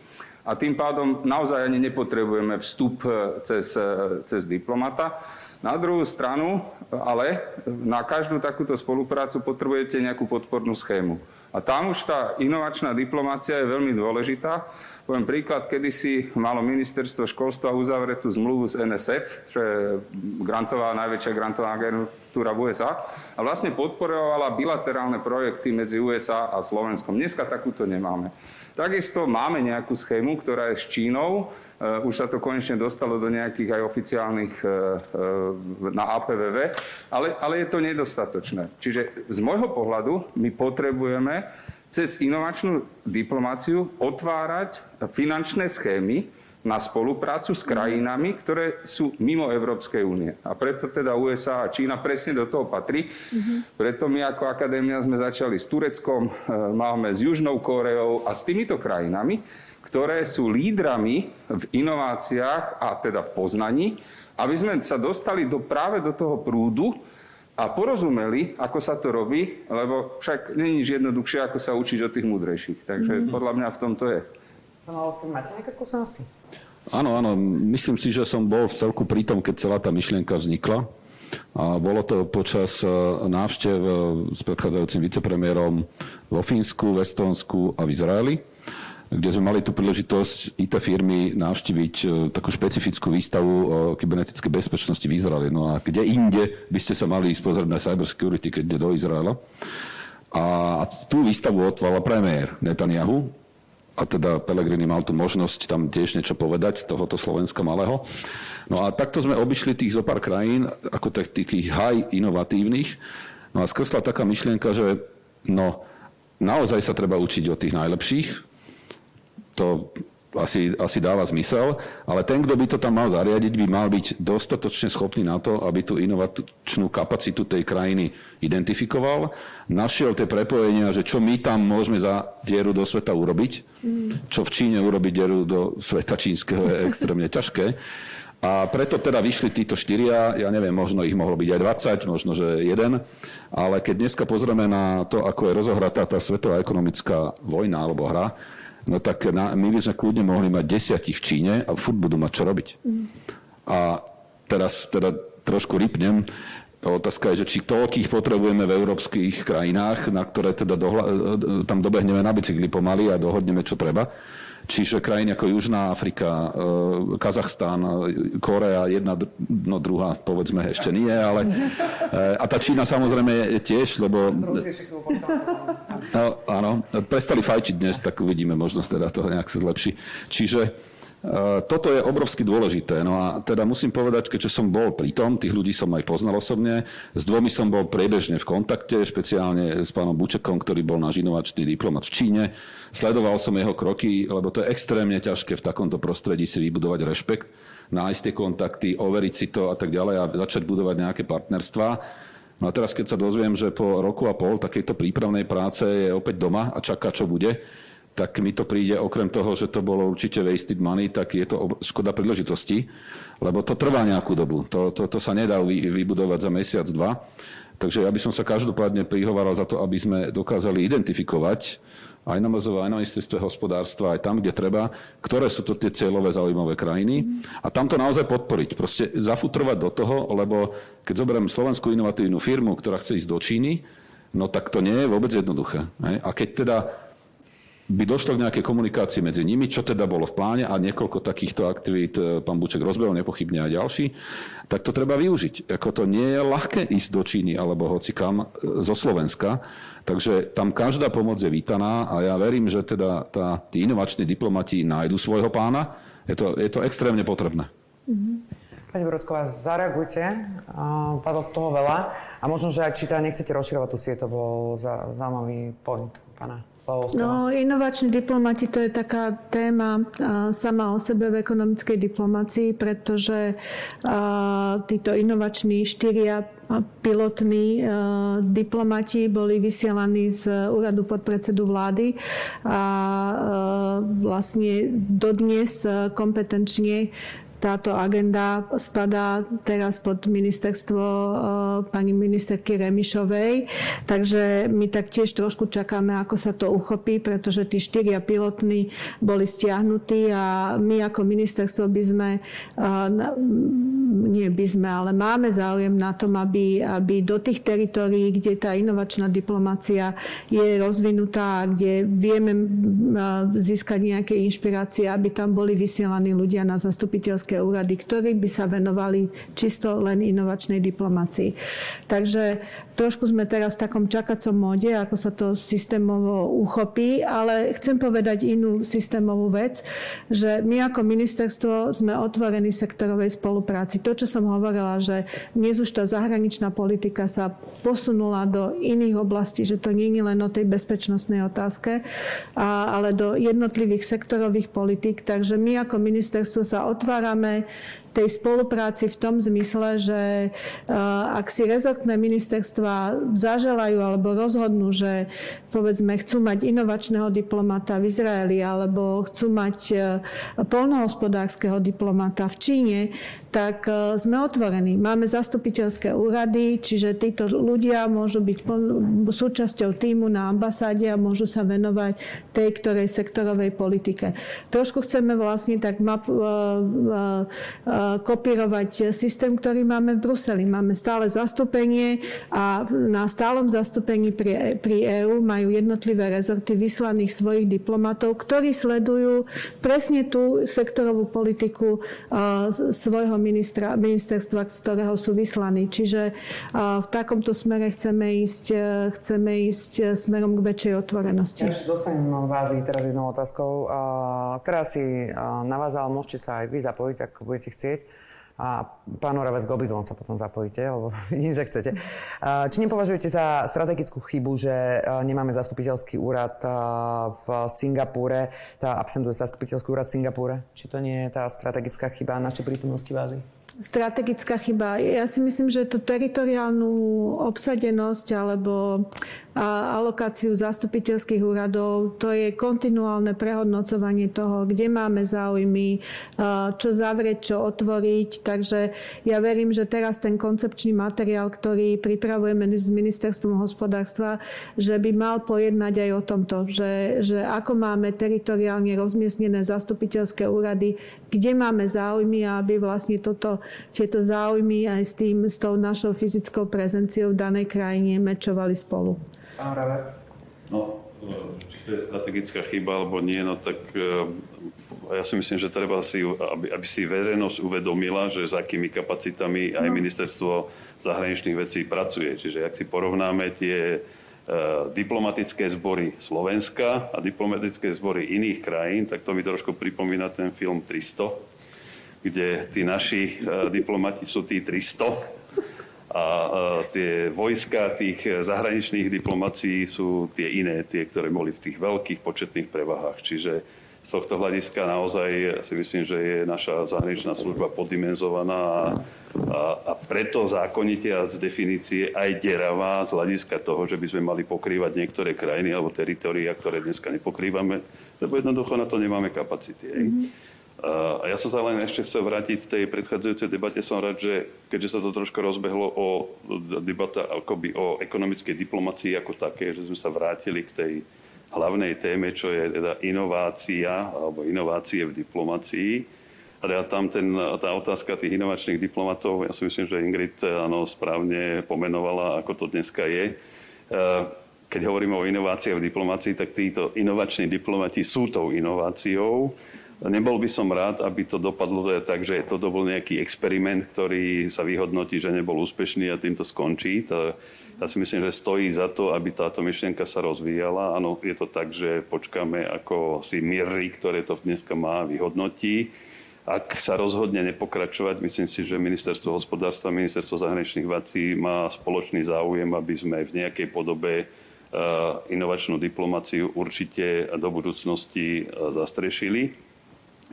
A tým pádom naozaj ani nepotrebujeme vstup e, cez, e, cez diplomata. Na druhú stranu, ale na každú takúto spoluprácu potrebujete nejakú podpornú schému. A tam už tá inovačná diplomácia je veľmi dôležitá. Poviem príklad, kedysi malo ministerstvo školstva uzavretú zmluvu z NSF, čo je grantová, najväčšia grantová agentúra v USA, a vlastne podporovala bilaterálne projekty medzi USA a Slovenskom. Dneska takúto nemáme. Takisto máme nejakú schému, ktorá je s Čínou. Uh, už sa to konečne dostalo do nejakých aj oficiálnych uh, uh, na APVV, ale, ale je to nedostatočné. Čiže z môjho pohľadu my potrebujeme cez inovačnú diplomáciu otvárať finančné schémy, na spoluprácu s krajinami, ktoré sú mimo Európskej únie. A preto teda USA a Čína presne do toho patrí. Mm-hmm. Preto my ako akadémia sme začali s Tureckom, e, máme s Južnou Koreou a s týmito krajinami, ktoré sú lídrami v inováciách a teda v poznaní, aby sme sa dostali do, práve do toho prúdu a porozumeli, ako sa to robí, lebo však není nič jednoduchšie, ako sa učiť od tých múdrejších. Takže mm-hmm. podľa mňa v tom to je. Pán Malovský, máte nejaké skúsenosti? Áno, áno, myslím si, že som bol v celku pri tom, keď celá tá myšlienka vznikla. A bolo to počas e, návštev e, s predchádzajúcim vicepremiérom vo Fínsku, v Estonsku a v Izraeli, kde sme mali tú príležitosť IT firmy navštíviť e, takú špecifickú výstavu o kybernetickej bezpečnosti v Izraeli. No a kde inde by ste sa mali ísť pozrieť na cybersecurity, keď ide do Izraela. A tú výstavu otvala premiér Netanyahu, a teda Pelegrini mal tu možnosť tam tiež niečo povedať z tohoto Slovenska malého. No a takto sme obišli tých zo pár krajín, ako takých high inovatívnych. No a skrsla taká myšlienka, že no, naozaj sa treba učiť od tých najlepších. To asi, asi dáva zmysel, ale ten, kto by to tam mal zariadiť, by mal byť dostatočne schopný na to, aby tú inovačnú kapacitu tej krajiny identifikoval, našiel tie prepojenia, že čo my tam môžeme za dieru do sveta urobiť, čo v Číne urobiť dieru do sveta čínskeho je extrémne ťažké. A preto teda vyšli títo štyria, ja neviem, možno ich mohlo byť aj 20, možno, že jeden, ale keď dneska pozrieme na to, ako je rozohratá tá svetová ekonomická vojna alebo hra, no tak na, my by sme kľudne mohli mať desiatich v Číne a furt budú mať čo robiť. A teraz teda trošku rypnem, Otázka je, že či toľkých potrebujeme v európskych krajinách, na ktoré teda dohla- tam dobehneme na bicykli pomaly a dohodneme, čo treba. Čiže krajiny ako Južná Afrika, e, Kazachstán, e, Korea, jedna, no druhá, povedzme, ešte nie, ale e, a tá Čína samozrejme je tiež, lebo... No, áno, prestali fajčiť dnes, tak uvidíme, možnosť teda to nejak sa zlepší. Čiže toto je obrovsky dôležité. No a teda musím povedať, keďže som bol pri tom, tých ľudí som aj poznal osobne, s dvomi som bol priebežne v kontakte, špeciálne s pánom Bučekom, ktorý bol náš inovačný diplomat v Číne. Sledoval som jeho kroky, lebo to je extrémne ťažké v takomto prostredí si vybudovať rešpekt, nájsť tie kontakty, overiť si to a tak ďalej a začať budovať nejaké partnerstvá. No a teraz, keď sa dozviem, že po roku a pol takejto prípravnej práce je opäť doma a čaká, čo bude, tak mi to príde, okrem toho, že to bolo určite wasted money, tak je to škoda príležitosti, lebo to trvá nejakú dobu. To, to, to sa nedá vybudovať za mesiac, dva. Takže ja by som sa každopádne prihovaral za to, aby sme dokázali identifikovať aj na MZV, aj na ministerstve hospodárstva, aj tam, kde treba, ktoré sú to tie cieľové zaujímavé krajiny a tam to naozaj podporiť. Proste zafutrovať do toho, lebo keď zoberiem slovenskú inovatívnu firmu, ktorá chce ísť do Číny, no tak to nie je vôbec jednoduché. A keď teda by došlo k nejakej komunikácii medzi nimi, čo teda bolo v pláne a niekoľko takýchto aktivít e, pán Buček rozbehol, nepochybne aj ďalší, tak to treba využiť. Ako to nie je ľahké ísť do Číny alebo hoci kam e, zo Slovenska, takže tam každá pomoc je vítaná a ja verím, že teda tá, tí inovační diplomati nájdu svojho pána. Je to, je to extrémne potrebné. Mm-hmm. Pani Brodsková, zareagujte, padlo toho veľa a možno, že ak či teda nechcete rozširovať tú sieť, to bol zaujímavý point pána No, inovační diplomati to je taká téma sama o sebe v ekonomickej diplomácii, pretože títo inovační štyria pilotní diplomati boli vysielaní z úradu podpredsedu vlády a vlastne dodnes kompetenčne táto agenda spadá teraz pod ministerstvo eh, pani ministerky Remišovej, takže my taktiež trošku čakáme, ako sa to uchopí, pretože tí štyria pilotní boli stiahnutí a my ako ministerstvo by sme, eh, nie by sme, ale máme záujem na tom, aby, aby do tých teritórií, kde tá inovačná diplomácia je rozvinutá kde vieme eh, získať nejaké inšpirácie, aby tam boli vysielaní ľudia na zastupiteľské európske úrady, ktorí by sa venovali čisto len inovačnej diplomácii. Takže trošku sme teraz v takom čakacom móde, ako sa to systémovo uchopí, ale chcem povedať inú systémovú vec, že my ako ministerstvo sme otvorení sektorovej spolupráci. To, čo som hovorila, že dnes už tá zahraničná politika sa posunula do iných oblastí, že to nie je len o tej bezpečnostnej otázke, ale do jednotlivých sektorových politik. Takže my ako ministerstvo sa otvárame 네. Tej spolupráci v tom zmysle, že ak si rezortné ministerstva zaželajú alebo rozhodnú, že povedzme chcú mať inovačného diplomata v Izraeli alebo chcú mať polnohospodárskeho diplomata v Číne, tak sme otvorení. Máme zastupiteľské úrady, čiže títo ľudia môžu byť súčasťou týmu na ambasáde a môžu sa venovať tej ktorej sektorovej politike. Trošku chceme vlastne tak map, kopírovať systém, ktorý máme v Bruseli. Máme stále zastúpenie a na stálom zastúpení pri, pri EÚ majú jednotlivé rezorty vyslaných svojich diplomatov, ktorí sledujú presne tú sektorovú politiku svojho ministra, ministerstva, z ktorého sú vyslaní. Čiže v takomto smere chceme ísť, chceme ísť smerom k väčšej otvorenosti. Ja zostanem vás teraz jednou otázkou, ktorá si navázala, môžete sa aj vy zapojiť, ak budete chcieť. A pán Oravec, k obidvom sa potom zapojíte, lebo vidím, že chcete. Či nepovažujete za strategickú chybu, že nemáme zastupiteľský úrad v Singapúre, tá absentuje zastupiteľský úrad v Singapúre? Či to nie je tá strategická chyba našej prítomnosti v Ázii? Strategická chyba. Ja si myslím, že tú teritoriálnu obsadenosť alebo alokáciu zastupiteľských úradov, to je kontinuálne prehodnocovanie toho, kde máme záujmy, čo zavrieť, čo otvoriť. Takže ja verím, že teraz ten koncepčný materiál, ktorý pripravujeme s ministerstvom hospodárstva, že by mal pojednať aj o tomto, že, že ako máme teritoriálne rozmiestnené zastupiteľské úrady, kde máme záujmy aby vlastne toto tieto záujmy aj s tým, s tou našou fyzickou prezenciou v danej krajine mečovali spolu. Pán Ravec? No, či to je strategická chyba alebo nie, no tak eh, ja si myslím, že treba si, aby, aby si verejnosť uvedomila, že s akými kapacitami aj no. ministerstvo zahraničných vecí pracuje. Čiže ak si porovnáme tie uh, diplomatické zbory Slovenska a diplomatické zbory iných krajín, tak to mi trošku pripomína ten film 300, kde tí naši e, diplomati sú tí 300 a e, tie vojska tých zahraničných diplomácií sú tie iné, tie, ktoré boli v tých veľkých početných prevahách. Čiže z tohto hľadiska naozaj si myslím, že je naša zahraničná služba poddimenzovaná a, a, a preto zákonite a z definície aj deravá z hľadiska toho, že by sme mali pokrývať niektoré krajiny alebo teritoria, ktoré dneska nepokrývame, lebo jednoducho na to nemáme kapacity. Mm-hmm. A ja sa sa len ešte chcel vrátiť v tej predchádzajúcej debate. Som rád, že keďže sa to trošku rozbehlo o debata akoby o ekonomickej diplomácii ako také, že sme sa vrátili k tej hlavnej téme, čo je teda inovácia alebo inovácie v diplomácii. A ja tam ten, tá otázka tých inovačných diplomatov, ja si myslím, že Ingrid áno, správne pomenovala, ako to dneska je. Keď hovoríme o inováciách v diplomácii, tak títo inovační diplomati sú tou inováciou Nebol by som rád, aby to dopadlo teda tak, že to bol nejaký experiment, ktorý sa vyhodnotí, že nebol úspešný a týmto skončí. To, ja si myslím, že stojí za to, aby táto myšlienka sa rozvíjala. Áno, je to tak, že počkáme, ako si Mirri, ktoré to dneska má, vyhodnotí. Ak sa rozhodne nepokračovať, myslím si, že ministerstvo hospodárstva ministerstvo zahraničných vecí má spoločný záujem, aby sme v nejakej podobe eh, inovačnú diplomáciu určite do budúcnosti eh, zastrešili.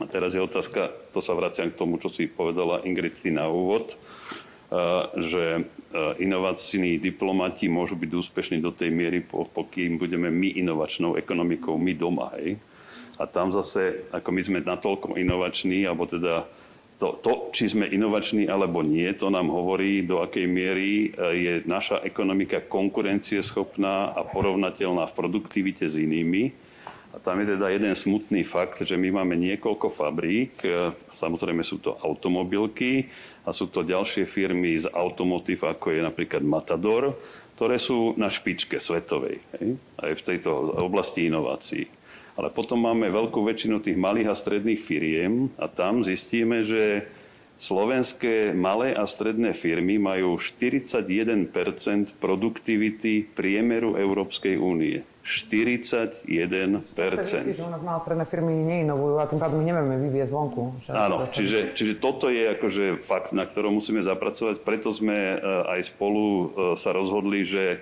A teraz je otázka, to sa vraciam k tomu, čo si povedala Ingrid na úvod, že inovační diplomati môžu byť úspešní do tej miery, pokým budeme my inovačnou ekonomikou, my doma. Hej. A tam zase, ako my sme natoľko inovační, alebo teda to, to, či sme inovační alebo nie, to nám hovorí, do akej miery je naša ekonomika konkurencieschopná a porovnateľná v produktivite s inými a tam je teda jeden smutný fakt, že my máme niekoľko fabrík, e, samozrejme sú to automobilky a sú to ďalšie firmy z automotív, ako je napríklad Matador, ktoré sú na špičke svetovej, hej? aj v tejto oblasti inovácií. Ale potom máme veľkú väčšinu tých malých a stredných firiem a tam zistíme, že slovenské malé a stredné firmy majú 41% produktivity priemeru Európskej únie. 41%. Vidíte, že u nás malé stredné firmy neinovujú a tým pádom my nevieme vyviezť vonku. Áno, čiže, čiže toto je akože fakt, na ktorom musíme zapracovať. Preto sme e, aj spolu e, sa rozhodli, že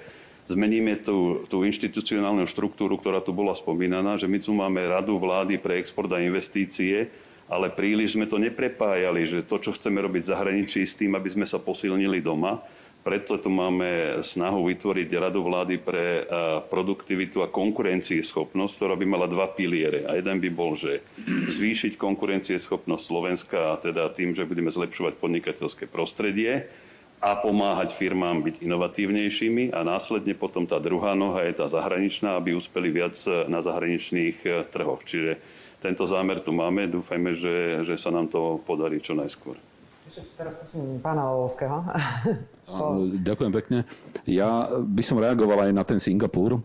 zmeníme tú, tú inštitucionálnu štruktúru, ktorá tu bola spomínaná, že my tu máme Radu vlády pre export a investície ale príliš sme to neprepájali, že to, čo chceme robiť v zahraničí s tým, aby sme sa posilnili doma, preto tu máme snahu vytvoriť radu vlády pre produktivitu a konkurencieschopnosť, ktorá by mala dva piliere. A jeden by bol, že zvýšiť konkurencieschopnosť Slovenska, teda tým, že budeme zlepšovať podnikateľské prostredie a pomáhať firmám byť inovatívnejšími. A následne potom tá druhá noha je tá zahraničná, aby uspeli viac na zahraničných e, trhoch. Čiže tento zámer tu máme. Dúfajme, že, že sa nám to podarí čo najskôr. Teraz prosím pána Lovského. Ďakujem pekne. Ja by som reagoval aj na ten Singapur, e,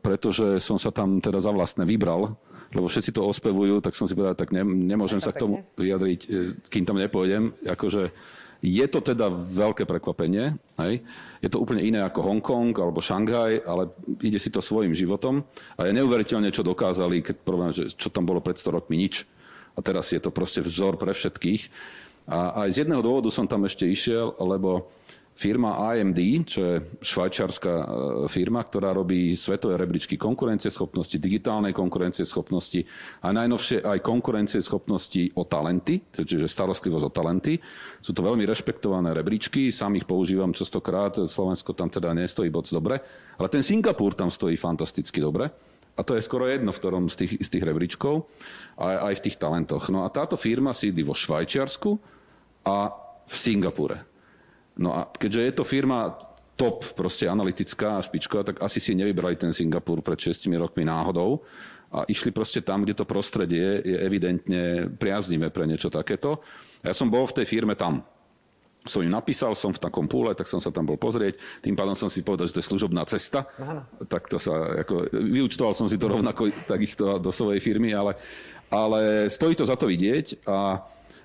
pretože som sa tam teda za vlastné vybral, lebo všetci to ospevujú, tak som si povedal, tak ne, nemôžem sa k tomu vyjadriť, e, kým tam nepôjdem. Akože je to teda veľké prekvapenie. Hej? Je to úplne iné ako Hongkong alebo Šanghaj, ale ide si to svojim životom. A je neuveriteľne, čo dokázali, keď problém, že čo tam bolo pred 100 rokmi, nič. A teraz je to proste vzor pre všetkých. A aj z jedného dôvodu som tam ešte išiel, lebo Firma AMD, čo je švajčiarská e, firma, ktorá robí svetové rebríčky konkurencieschopnosti, digitálnej konkurencieschopnosti a najnovšie aj konkurencieschopnosti o talenty, čiže starostlivosť o talenty. Sú to veľmi rešpektované rebríčky, sám ich používam častokrát, Slovensko tam teda nestojí moc dobre, ale ten Singapur tam stojí fantasticky dobre. A to je skoro jedno, v ktorom z tých, z tých rebríčkov, aj, aj v tých talentoch. No a táto firma sídli vo Švajčiarsku a v Singapure. No a keďže je to firma top, proste analytická a špičková, tak asi si nevybrali ten Singapur pred 6 rokmi náhodou a išli proste tam, kde to prostredie je evidentne priaznivé pre niečo takéto. Ja som bol v tej firme tam. Som im napísal, som v takom púle, tak som sa tam bol pozrieť. Tým pádom som si povedal, že to je služobná cesta. Aha. Tak to sa, ako, vyučtoval som si to rovnako takisto do svojej firmy, ale, ale stojí to za to vidieť a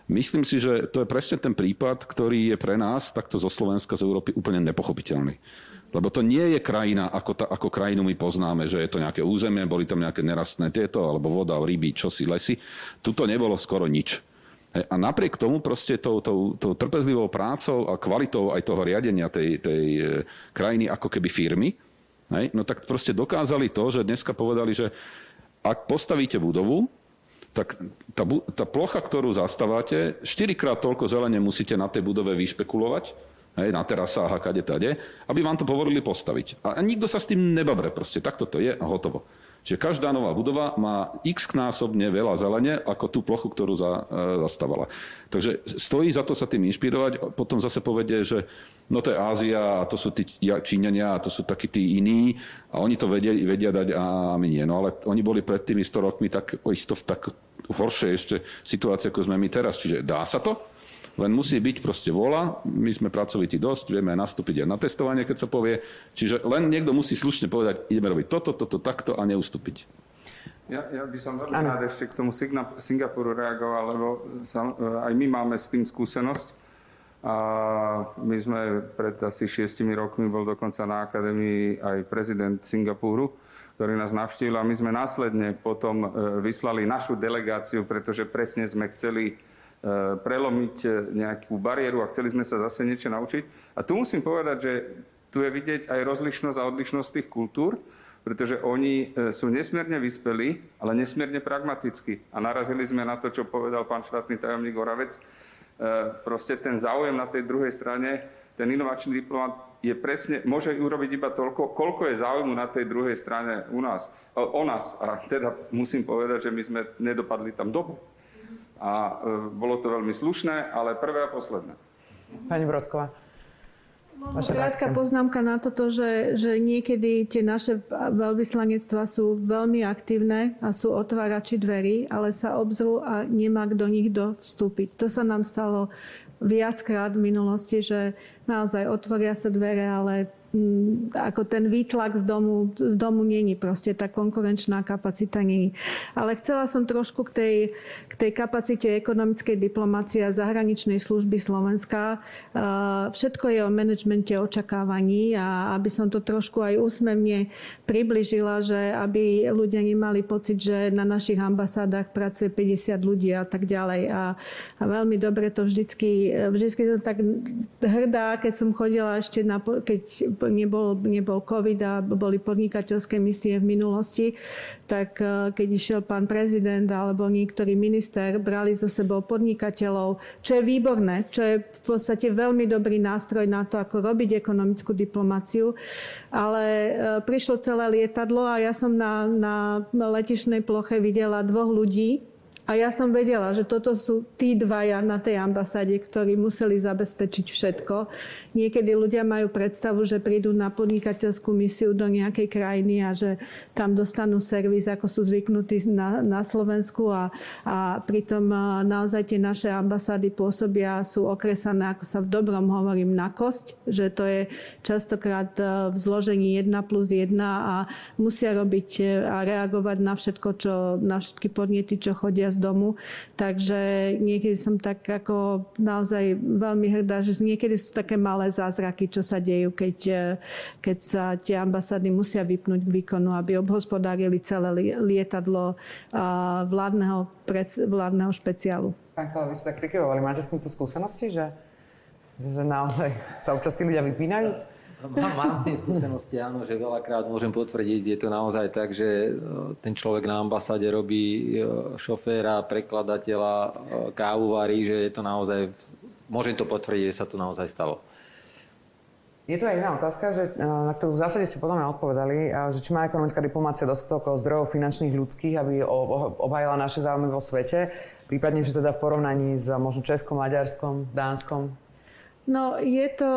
Myslím si, že to je presne ten prípad, ktorý je pre nás, takto zo Slovenska, z Európy, úplne nepochopiteľný. Lebo to nie je krajina, ako, ta, ako krajinu my poznáme, že je to nejaké územie, boli tam nejaké nerastné tieto, alebo voda, ryby, čosi, lesy. Tuto nebolo skoro nič. A napriek tomu proste tou, tou, tou trpezlivou prácou a kvalitou aj toho riadenia tej, tej e, krajiny ako keby firmy, hej, no tak proste dokázali to, že dneska povedali, že ak postavíte budovu, tak tá, tá plocha, ktorú zastávate, štyrikrát toľko zelene musíte na tej budove vyšpekulovať, hej, na terasách a kade tade, aby vám to povolili postaviť. A nikto sa s tým nebabre proste, takto to je a hotovo. Čiže každá nová budova má x násobne veľa zelene ako tú plochu, ktorú za, e, zastávala. Takže stojí za to sa tým inšpirovať. Potom zase povedie, že no to je Ázia a to sú tí Číňania a to sú takí tí iní a oni to vedia, vedia dať a my nie. No ale oni boli pred tými 100 rokmi tak isto v tak horšej ešte situácii, ako sme my teraz. Čiže dá sa to? Len musí byť proste vola, my sme pracovití dosť, vieme nastúpiť aj na testovanie, keď sa povie. Čiže len niekto musí slušne povedať, ideme robiť toto, toto, takto a neustúpiť. Ja, ja by som veľmi rád ešte k tomu Singapuru reagoval, lebo aj my máme s tým skúsenosť. A my sme pred asi šiestimi rokmi, bol dokonca na akadémii aj prezident Singapuru, ktorý nás navštívil a my sme následne potom e, vyslali našu delegáciu, pretože presne sme chceli prelomiť e, nejakú bariéru a chceli sme sa zase niečo naučiť. A tu musím povedať, že tu je vidieť aj rozlišnosť a odlišnosť tých kultúr, pretože oni e, sú nesmierne vyspelí, ale nesmierne pragmatickí. A narazili sme na to, čo povedal pán štátny tajomník Oravec. Proste ten záujem na tej druhej strane, ten inovačný diplomat je presne, môže urobiť iba toľko, koľko je záujmu na tej druhej strane u nás, o nás. A teda musím povedať, že my sme nedopadli tam dobu a e, bolo to veľmi slušné, ale prvé a posledné. Pani Brodsková. Krátka poznámka na toto, že, že niekedy tie naše veľvyslanectvá sú veľmi aktívne a sú otvárači dverí, ale sa obzrú a nemá kto nich vstúpiť. To sa nám stalo viackrát v minulosti, že naozaj otvoria sa dvere, ale ako ten výtlak z domu, z domu není, proste tá konkurenčná kapacita není. Ale chcela som trošku k tej, k tej kapacite ekonomickej diplomácie a zahraničnej služby Slovenska. Všetko je o manažmente očakávaní a aby som to trošku aj úsmevne približila, že aby ľudia nemali pocit, že na našich ambasádach pracuje 50 ľudí a tak ďalej. A, a veľmi dobre to vždycky, vždycky som tak hrdá, keď som chodila ešte na, keď nebol, nebol COVID a boli podnikateľské misie v minulosti, tak e, keď išiel pán prezident alebo niektorý minister, brali zo sebou podnikateľov, čo je výborné, čo je v podstate veľmi dobrý nástroj na to, ako robiť ekonomickú diplomáciu. Ale e, prišlo celé lietadlo a ja som na, na letišnej ploche videla dvoch ľudí, a ja som vedela, že toto sú tí dvaja na tej ambasáde, ktorí museli zabezpečiť všetko. Niekedy ľudia majú predstavu, že prídu na podnikateľskú misiu do nejakej krajiny a že tam dostanú servis, ako sú zvyknutí na, na Slovensku a, a pritom naozaj tie naše ambasády pôsobia, sú okresané, ako sa v dobrom hovorím, na kosť, že to je častokrát v zložení 1 plus 1 a musia robiť a reagovať na všetko, čo, na všetky podnety, čo chodia z domu. Takže niekedy som tak ako naozaj veľmi hrdá, že niekedy sú také malé zázraky, čo sa dejú, keď, keď sa tie ambasády musia vypnúť k výkonu, aby obhospodárili celé lietadlo vládneho, vládneho špeciálu. Pán vy ste tak prikyvovali. Máte s týmto skúsenosti, že, že naozaj sa občas tí ľudia vypínajú? Mám, mám s tým skúsenosti, áno, že veľakrát môžem potvrdiť, je to naozaj tak, že e, ten človek na ambasáde robí e, šoféra, prekladateľa, e, kávu varí, že je to naozaj, môžem to potvrdiť, že sa to naozaj stalo. Je tu aj iná otázka, že, na ktorú v zásade si potom aj odpovedali, že či má ekonomická diplomácia dostatok zdrojov finančných ľudských, aby obhajila naše záujmy vo svete, prípadne, že teda v porovnaní s možno Českom, Maďarskom, Dánskom, No je to,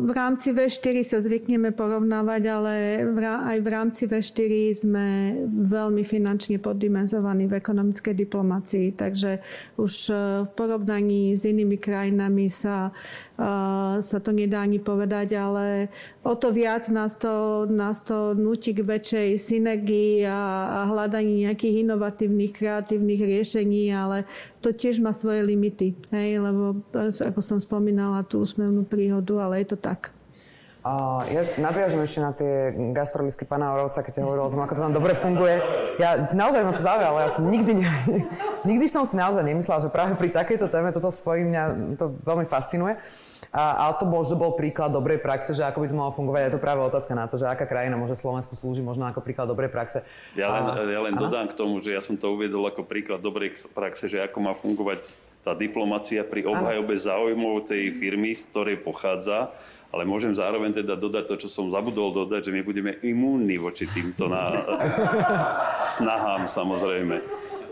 v rámci V4 sa zvykneme porovnávať, ale aj v rámci V4 sme veľmi finančne poddimenzovaní v ekonomickej diplomácii, takže už e, v porovnaní s inými krajinami sa, e, sa to nedá ani povedať, ale o to viac nás to, nás to nutí k väčšej synergii a, a hľadaní nejakých inovatívnych, kreatívnych riešení, ale to tiež má svoje limity, hej, lebo e, ako som spomínala tú úsmevnú príhodu, ale je to tak. Uh, ja nadviažem ešte na tie gastrolisky pána Orovca, keď hovoril o tom, ako to tam dobre funguje. Ja naozaj ma to zaujalo, ja som nikdy, ne, nikdy som si naozaj nemyslela, že práve pri takejto téme toto spojím, mňa to veľmi fascinuje. A, ale to možno bol príklad dobrej praxe, že ako by to malo fungovať. Je to práve otázka na to, že aká krajina môže Slovensku slúžiť možno ako príklad dobrej praxe. Ja len, a, ja len dodám k tomu, že ja som to uviedol ako príklad dobrej praxe, že ako má fungovať tá diplomacia pri obhajobe záujmov tej firmy, z ktorej pochádza ale môžem zároveň teda dodať to, čo som zabudol dodať, že my budeme imúnni voči týmto na... snahám samozrejme.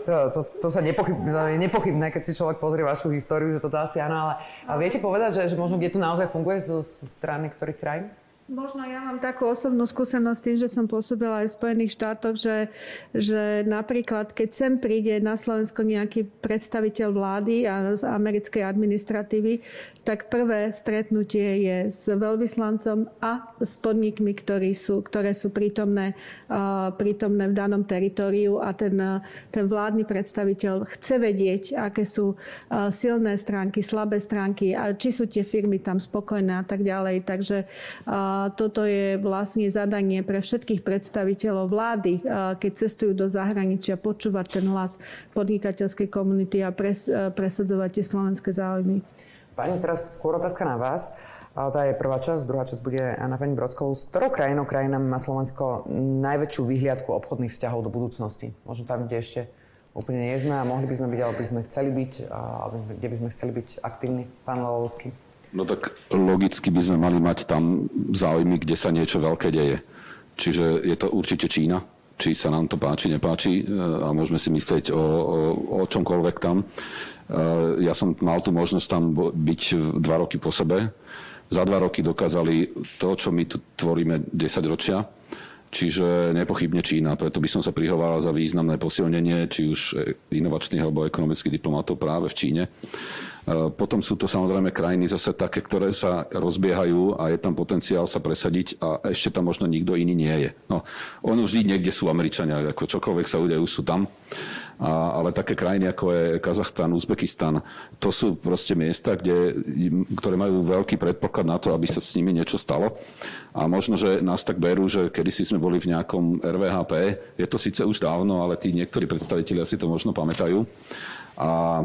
To, to, to sa nepochybné, je nepochybné, keď si človek pozrie vašu históriu, že toto asi áno, ale a viete povedať, že, že možno kde to naozaj funguje zo strany ktorých krajín? Možno ja mám takú osobnú skúsenosť tým, že som pôsobila aj v Spojených štátoch, že, že napríklad, keď sem príde na Slovensko nejaký predstaviteľ vlády a z americkej administratívy, tak prvé stretnutie je s veľvyslancom a s podnikmi, ktorí sú, ktoré sú prítomné, prítomné v danom teritoriu a ten, ten vládny predstaviteľ chce vedieť, aké sú silné stránky, slabé stránky a či sú tie firmy tam spokojné a tak ďalej. Takže toto je vlastne zadanie pre všetkých predstaviteľov vlády, keď cestujú do zahraničia, počúvať ten hlas podnikateľskej komunity a pres, presadzovať tie slovenské záujmy. Pani, teraz skôr otázka na vás. Tá je prvá časť, druhá časť bude na pani Brodskou. S ktorou krajinou krajinami má Slovensko najväčšiu vyhliadku obchodných vzťahov do budúcnosti? Možno tam, kde ešte úplne nie sme a mohli by sme byť, alebo by sme chceli byť, alebo kde by sme chceli byť aktívni? Pán Lalovský. No tak logicky by sme mali mať tam záujmy, kde sa niečo veľké deje. Čiže je to určite Čína, či sa nám to páči, nepáči e, a môžeme si myslieť o, o, o čomkoľvek tam. E, ja som mal tú možnosť tam byť dva roky po sebe. Za dva roky dokázali to, čo my tu tvoríme 10 ročia, Čiže nepochybne Čína, preto by som sa prihováral za významné posilnenie či už inovačných alebo ekonomických diplomatov práve v Číne. E, potom sú to samozrejme krajiny zase také, ktoré sa rozbiehajú a je tam potenciál sa presadiť a ešte tam možno nikto iný nie je. No, ono vždy niekde sú Američania, ako čokoľvek sa udejú, sú tam. A, ale také krajiny ako je Kazachstan, Uzbekistan, to sú proste miesta, kde, ktoré majú veľký predpoklad na to, aby sa s nimi niečo stalo. A možno, že nás tak berú, že kedysi sme boli v nejakom RVHP, je to síce už dávno, ale tí niektorí predstavitelia si to možno pamätajú. A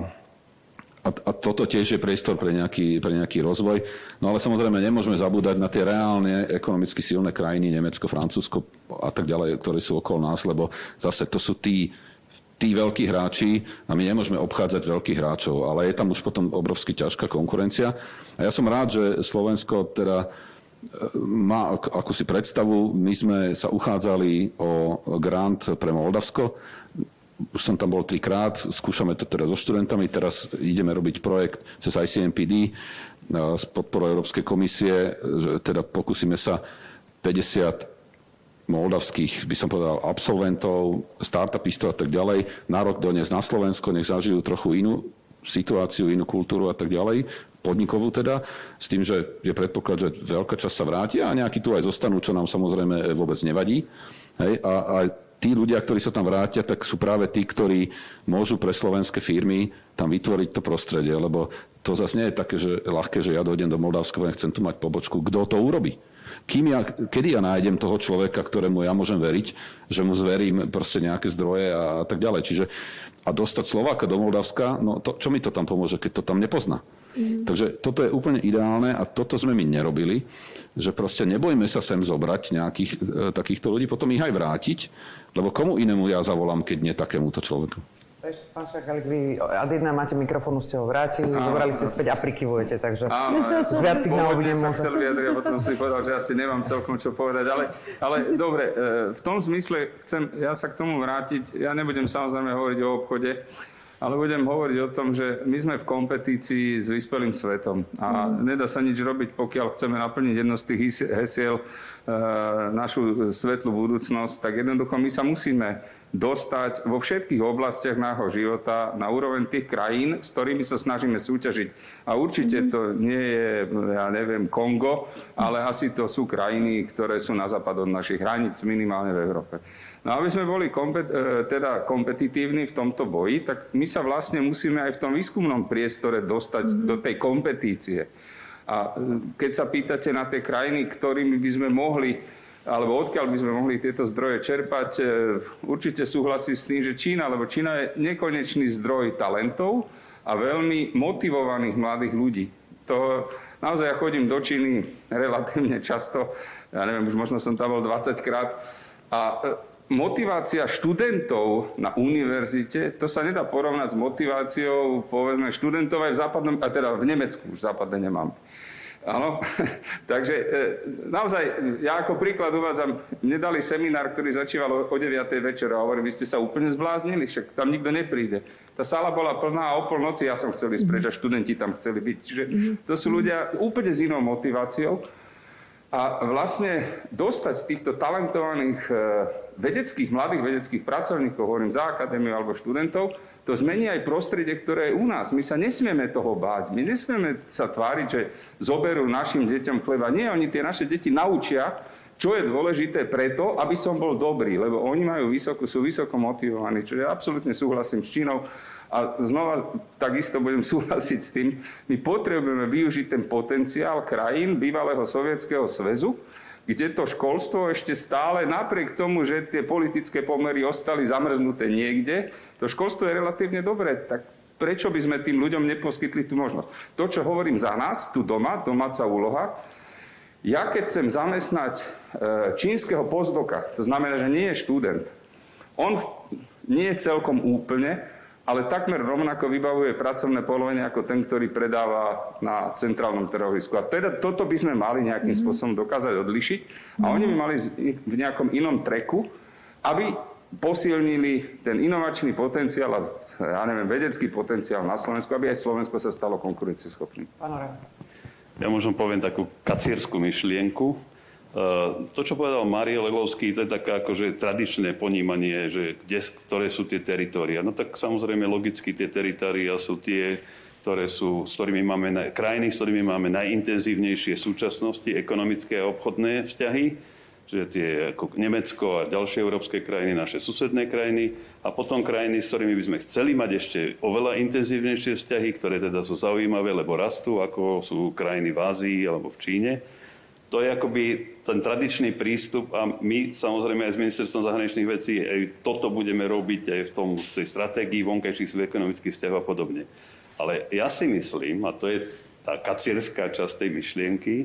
a, a toto tiež je priestor pre nejaký, pre nejaký rozvoj. No ale samozrejme nemôžeme zabúdať na tie reálne ekonomicky silné krajiny, Nemecko, Francúzsko a tak ďalej, ktoré sú okolo nás, lebo zase to sú tí, tí veľkí hráči a my nemôžeme obchádzať veľkých hráčov, ale je tam už potom obrovsky ťažká konkurencia. A ja som rád, že Slovensko teda e, má akúsi predstavu. My sme sa uchádzali o grant pre Moldavsko už som tam bol trikrát, skúšame to teraz so študentami, teraz ideme robiť projekt cez ICMPD s podporou Európskej komisie, teda pokúsime sa 50 moldavských, by som povedal, absolventov, startupistov a tak ďalej, na rok doniesť na Slovensko, nech zažijú trochu inú situáciu, inú kultúru a tak ďalej, podnikovú teda, s tým, že je predpoklad, že veľká časť sa vráti a nejakí tu aj zostanú, čo nám samozrejme vôbec nevadí. Hej, a, a tí ľudia, ktorí sa tam vrátia, tak sú práve tí, ktorí môžu pre slovenské firmy tam vytvoriť to prostredie, lebo to zase nie je také, že ľahké, že ja dojdem do Moldavska a chcem tu mať pobočku. Kto to urobí? Kým ja, kedy ja nájdem toho človeka, ktorému ja môžem veriť, že mu zverím proste nejaké zdroje a tak ďalej. Čiže a dostať Slováka do Moldavska, no to, čo mi to tam pomôže, keď to tam nepozná? Mm. Takže toto je úplne ideálne a toto sme my nerobili, že proste nebojme sa sem zobrať nejakých e, takýchto ľudí, potom ich aj vrátiť, lebo komu inému ja zavolám, keď nie takémuto človeku. Pán Šakalik, vy ad jedna máte mikrofónu, ste ho vrátili, áno, zobrali ste späť a prikyvujete, takže áno, ja už viac signálov budem sa chcel vyjadriť a potom si povedal, že asi nemám celkom čo povedať, ale, ale dobre, e, v tom zmysle chcem ja sa k tomu vrátiť, ja nebudem samozrejme hovoriť o obchode, ale budem hovoriť o tom, že my sme v kompetícii s vyspelým svetom a mm. nedá sa nič robiť, pokiaľ chceme naplniť jedno z tých hesiel e, našu svetlú budúcnosť, tak jednoducho my sa musíme dostať vo všetkých oblastiach nášho života na úroveň tých krajín, s ktorými sa snažíme súťažiť. A určite mm. to nie je, ja neviem, Kongo, ale asi to sú krajiny, ktoré sú na západ od našich hraníc, minimálne v Európe. No aby sme boli kompet, e, teda kompetitívni v tomto boji, tak my sa vlastne musíme aj v tom výskumnom priestore dostať mm-hmm. do tej kompetície. A e, keď sa pýtate na tie krajiny, ktorými by sme mohli alebo odkiaľ by sme mohli tieto zdroje čerpať, e, určite súhlasím s tým, že Čína, lebo Čína je nekonečný zdroj talentov a veľmi motivovaných mladých ľudí. To, naozaj ja chodím do Číny relatívne často, ja neviem, už možno som tam bol 20 krát a motivácia študentov na univerzite, to sa nedá porovnať s motiváciou, povedzme, študentov aj v západnom, a teda v Nemecku, už západne nemám. Áno, takže e, naozaj, ja ako príklad uvádzam, mne dali seminár, ktorý začíval o 9. večera a hovorím, vy ste sa úplne zbláznili, však tam nikto nepríde. Tá sala bola plná a o polnoci ja som chcel ísť preč a študenti tam chceli byť. Čiže to sú ľudia úplne s inou motiváciou. A vlastne dostať týchto talentovaných e, vedeckých, mladých vedeckých pracovníkov, hovorím za akadémiu alebo študentov, to zmení aj prostredie, ktoré je u nás. My sa nesmieme toho báť. My nesmieme sa tváriť, že zoberú našim deťom chleba. Nie, oni tie naše deti naučia, čo je dôležité preto, aby som bol dobrý, lebo oni majú vysoko, sú vysoko motivovaní. Čiže ja absolútne súhlasím s Čínou. A znova takisto budem súhlasiť s tým, my potrebujeme využiť ten potenciál krajín bývalého sovietského zväzu, kde to školstvo ešte stále, napriek tomu, že tie politické pomery ostali zamrznuté niekde, to školstvo je relatívne dobré. Tak prečo by sme tým ľuďom neposkytli tú možnosť? To, čo hovorím za nás, tu doma, domáca úloha, ja keď chcem zamestnať e, čínskeho pozdoka, to znamená, že nie je študent, on nie je celkom úplne, ale takmer rovnako vybavuje pracovné povolenie ako ten, ktorý predáva na centrálnom trhovisku. A teda toto by sme mali nejakým mm-hmm. spôsobom dokázať odlišiť a mm-hmm. oni by mali v nejakom inom treku, aby posilnili ten inovačný potenciál a ja neviem, vedecký potenciál na Slovensku, aby aj Slovensko sa stalo konkurencieschopným. Ja možno poviem takú kacierskú myšlienku to, čo povedal Mario Legovský, to je také akože tradičné ponímanie, že kde, ktoré sú tie teritória. No tak samozrejme logicky tie teritória sú tie, ktoré sú, s ktorými máme, krajiny, s ktorými máme najintenzívnejšie súčasnosti, ekonomické a obchodné vzťahy, že tie ako Nemecko a ďalšie európske krajiny, naše susedné krajiny a potom krajiny, s ktorými by sme chceli mať ešte oveľa intenzívnejšie vzťahy, ktoré teda sú zaujímavé, lebo rastú, ako sú krajiny v Ázii alebo v Číne to je akoby ten tradičný prístup a my samozrejme aj s ministerstvom zahraničných vecí aj toto budeme robiť aj v tom, v tej stratégii vonkajších ekonomických vzťahov a podobne. Ale ja si myslím, a to je tá kacierská časť tej myšlienky,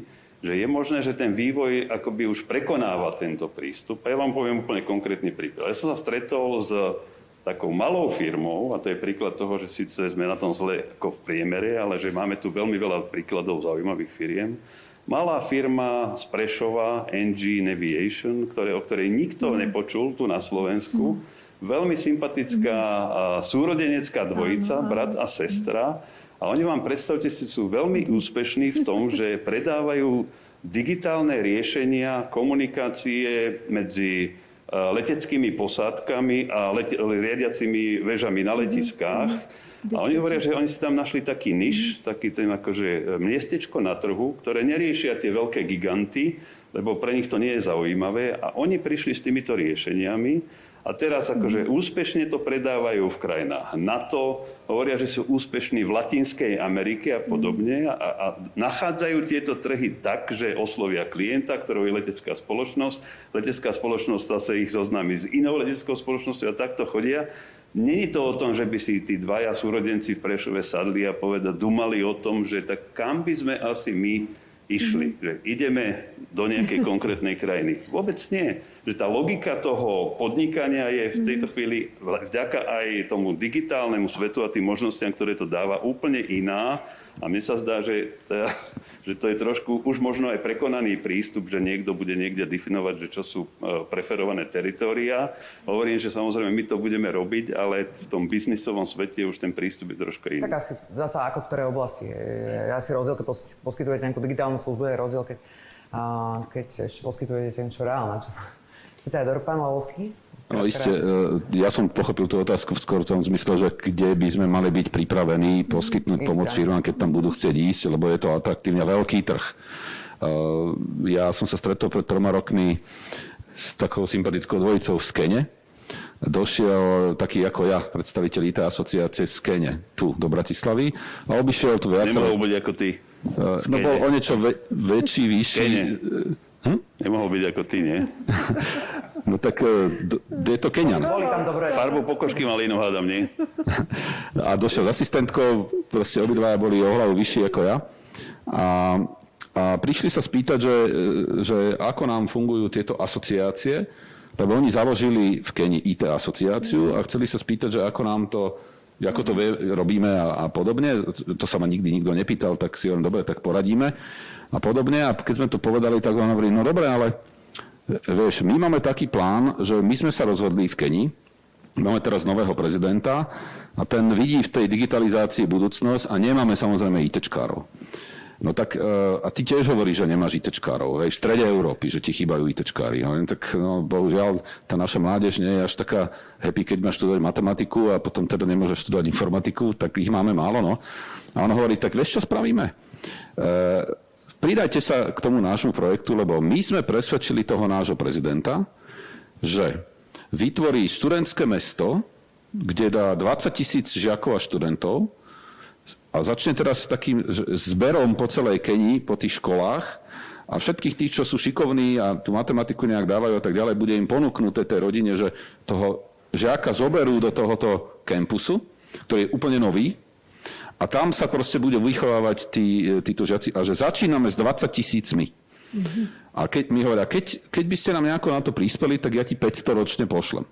že je možné, že ten vývoj akoby už prekonáva tento prístup. A ja vám poviem úplne konkrétny príklad. Ja som sa stretol s takou malou firmou, a to je príklad toho, že síce sme na tom zle ako v priemere, ale že máme tu veľmi veľa príkladov zaujímavých firiem. Malá firma z Prešova, NG Navigation, ktoré, o ktorej nikto mm. nepočul tu na Slovensku. Mm. Veľmi sympatická súrodenecká dvojica, brat a sestra a oni vám, predstavte si, sú veľmi úspešní v tom, že predávajú digitálne riešenia komunikácie medzi leteckými posádkami a lete, riadiacimi väžami na letiskách. A oni hovoria, že oni si tam našli taký niž, taký ten akože e, miestečko na trhu, ktoré neriešia tie veľké giganty, lebo pre nich to nie je zaujímavé. A oni prišli s týmito riešeniami a teraz akože úspešne to predávajú v krajinách NATO, hovoria, že sú úspešní v Latinskej Amerike a podobne a, a nachádzajú tieto trhy tak, že oslovia klienta, ktorou je letecká spoločnosť. Letecká spoločnosť zase ich zoznámi s inou leteckou spoločnosťou a takto chodia. Není to o tom, že by si tí dvaja súrodenci v Prešove sadli a povedať, dumali o tom, že tak kam by sme asi my išli. Mm-hmm. Že ideme do nejakej konkrétnej krajiny. Vôbec nie. Že tá logika toho podnikania je v tejto mhm. chvíli vďaka aj tomu digitálnemu svetu a tým možnostiam, ktoré to dáva, úplne iná a mne sa zdá, že, to, že to je trošku už možno aj prekonaný prístup, že niekto bude niekde definovať, že čo sú e, preferované teritória. Hovorím, že samozrejme my to budeme robiť, ale v tom biznisovom svete už ten prístup je trošku iný. Tak asi zasa ako v ktorej oblasti. Ja si rozdiel, keď poskytujete nejakú digitálnu službu, je rozdiel, keď, keď ešte poskytujete niečo reálne. Čo sa... Pýta aj pán Lavovský. No iste, e, ja som pochopil tú otázku skôr v tom zmysle, že kde by sme mali byť pripravení poskytnúť pomoc firmám, keď tam budú chcieť ísť, lebo je to atraktívne veľký trh. E, ja som sa stretol pred troma rokmi s takou sympatickou dvojicou v Skene. Došiel taký ako ja, predstaviteľ IT asociácie z Skene, tu do Bratislavy a obišiel tu viac. Nemohol byť ako ty. E, no bol o niečo väčší, vyšší. Hm? Nemohol byť ako ty, nie? No tak e, je to Kenian. Boli tam dobré. Farbu pokožky mal inú, hádam, nie? A došiel s asistentkou, proste obidvaja boli o hlavu vyšší ako ja. A, a prišli sa spýtať, že, že ako nám fungujú tieto asociácie, lebo oni založili v Keni IT asociáciu a chceli sa spýtať, že ako nám to ako to robíme a, a podobne. To sa ma nikdy nikto nepýtal, tak si hovorím, dobre, tak poradíme a podobne. A keď sme to povedali, tak on hovorí, no dobre, ale Vieš, my máme taký plán, že my sme sa rozhodli v Keni, máme teraz nového prezidenta a ten vidí v tej digitalizácii budúcnosť a nemáme samozrejme ITčkárov. No tak, e, a ty tiež hovoríš, že nemáš ITčkárov, v strede Európy, že ti chýbajú ITčkári. No, tak no, bohužiaľ, tá naša mládež nie je až taká happy, keď máš študovať matematiku a potom teda nemôžeš študovať informatiku, tak ich máme málo, no. A on hovorí, tak vieš, čo spravíme? E, pridajte sa k tomu nášmu projektu, lebo my sme presvedčili toho nášho prezidenta, že vytvorí študentské mesto, kde dá 20 tisíc žiakov a študentov a začne teraz s takým zberom po celej Kenii, po tých školách a všetkých tých, čo sú šikovní a tú matematiku nejak dávajú a tak ďalej, bude im ponúknuté tej rodine, že toho žiaka zoberú do tohoto kampusu, ktorý je úplne nový, a tam sa proste bude vychovávať tí, títo žiaci a že začíname s 20 tisícmi. Mm-hmm. A keď mi hovoria, keď, keď by ste nám nejako na to prispeli, tak ja ti 500 ročne pošlem.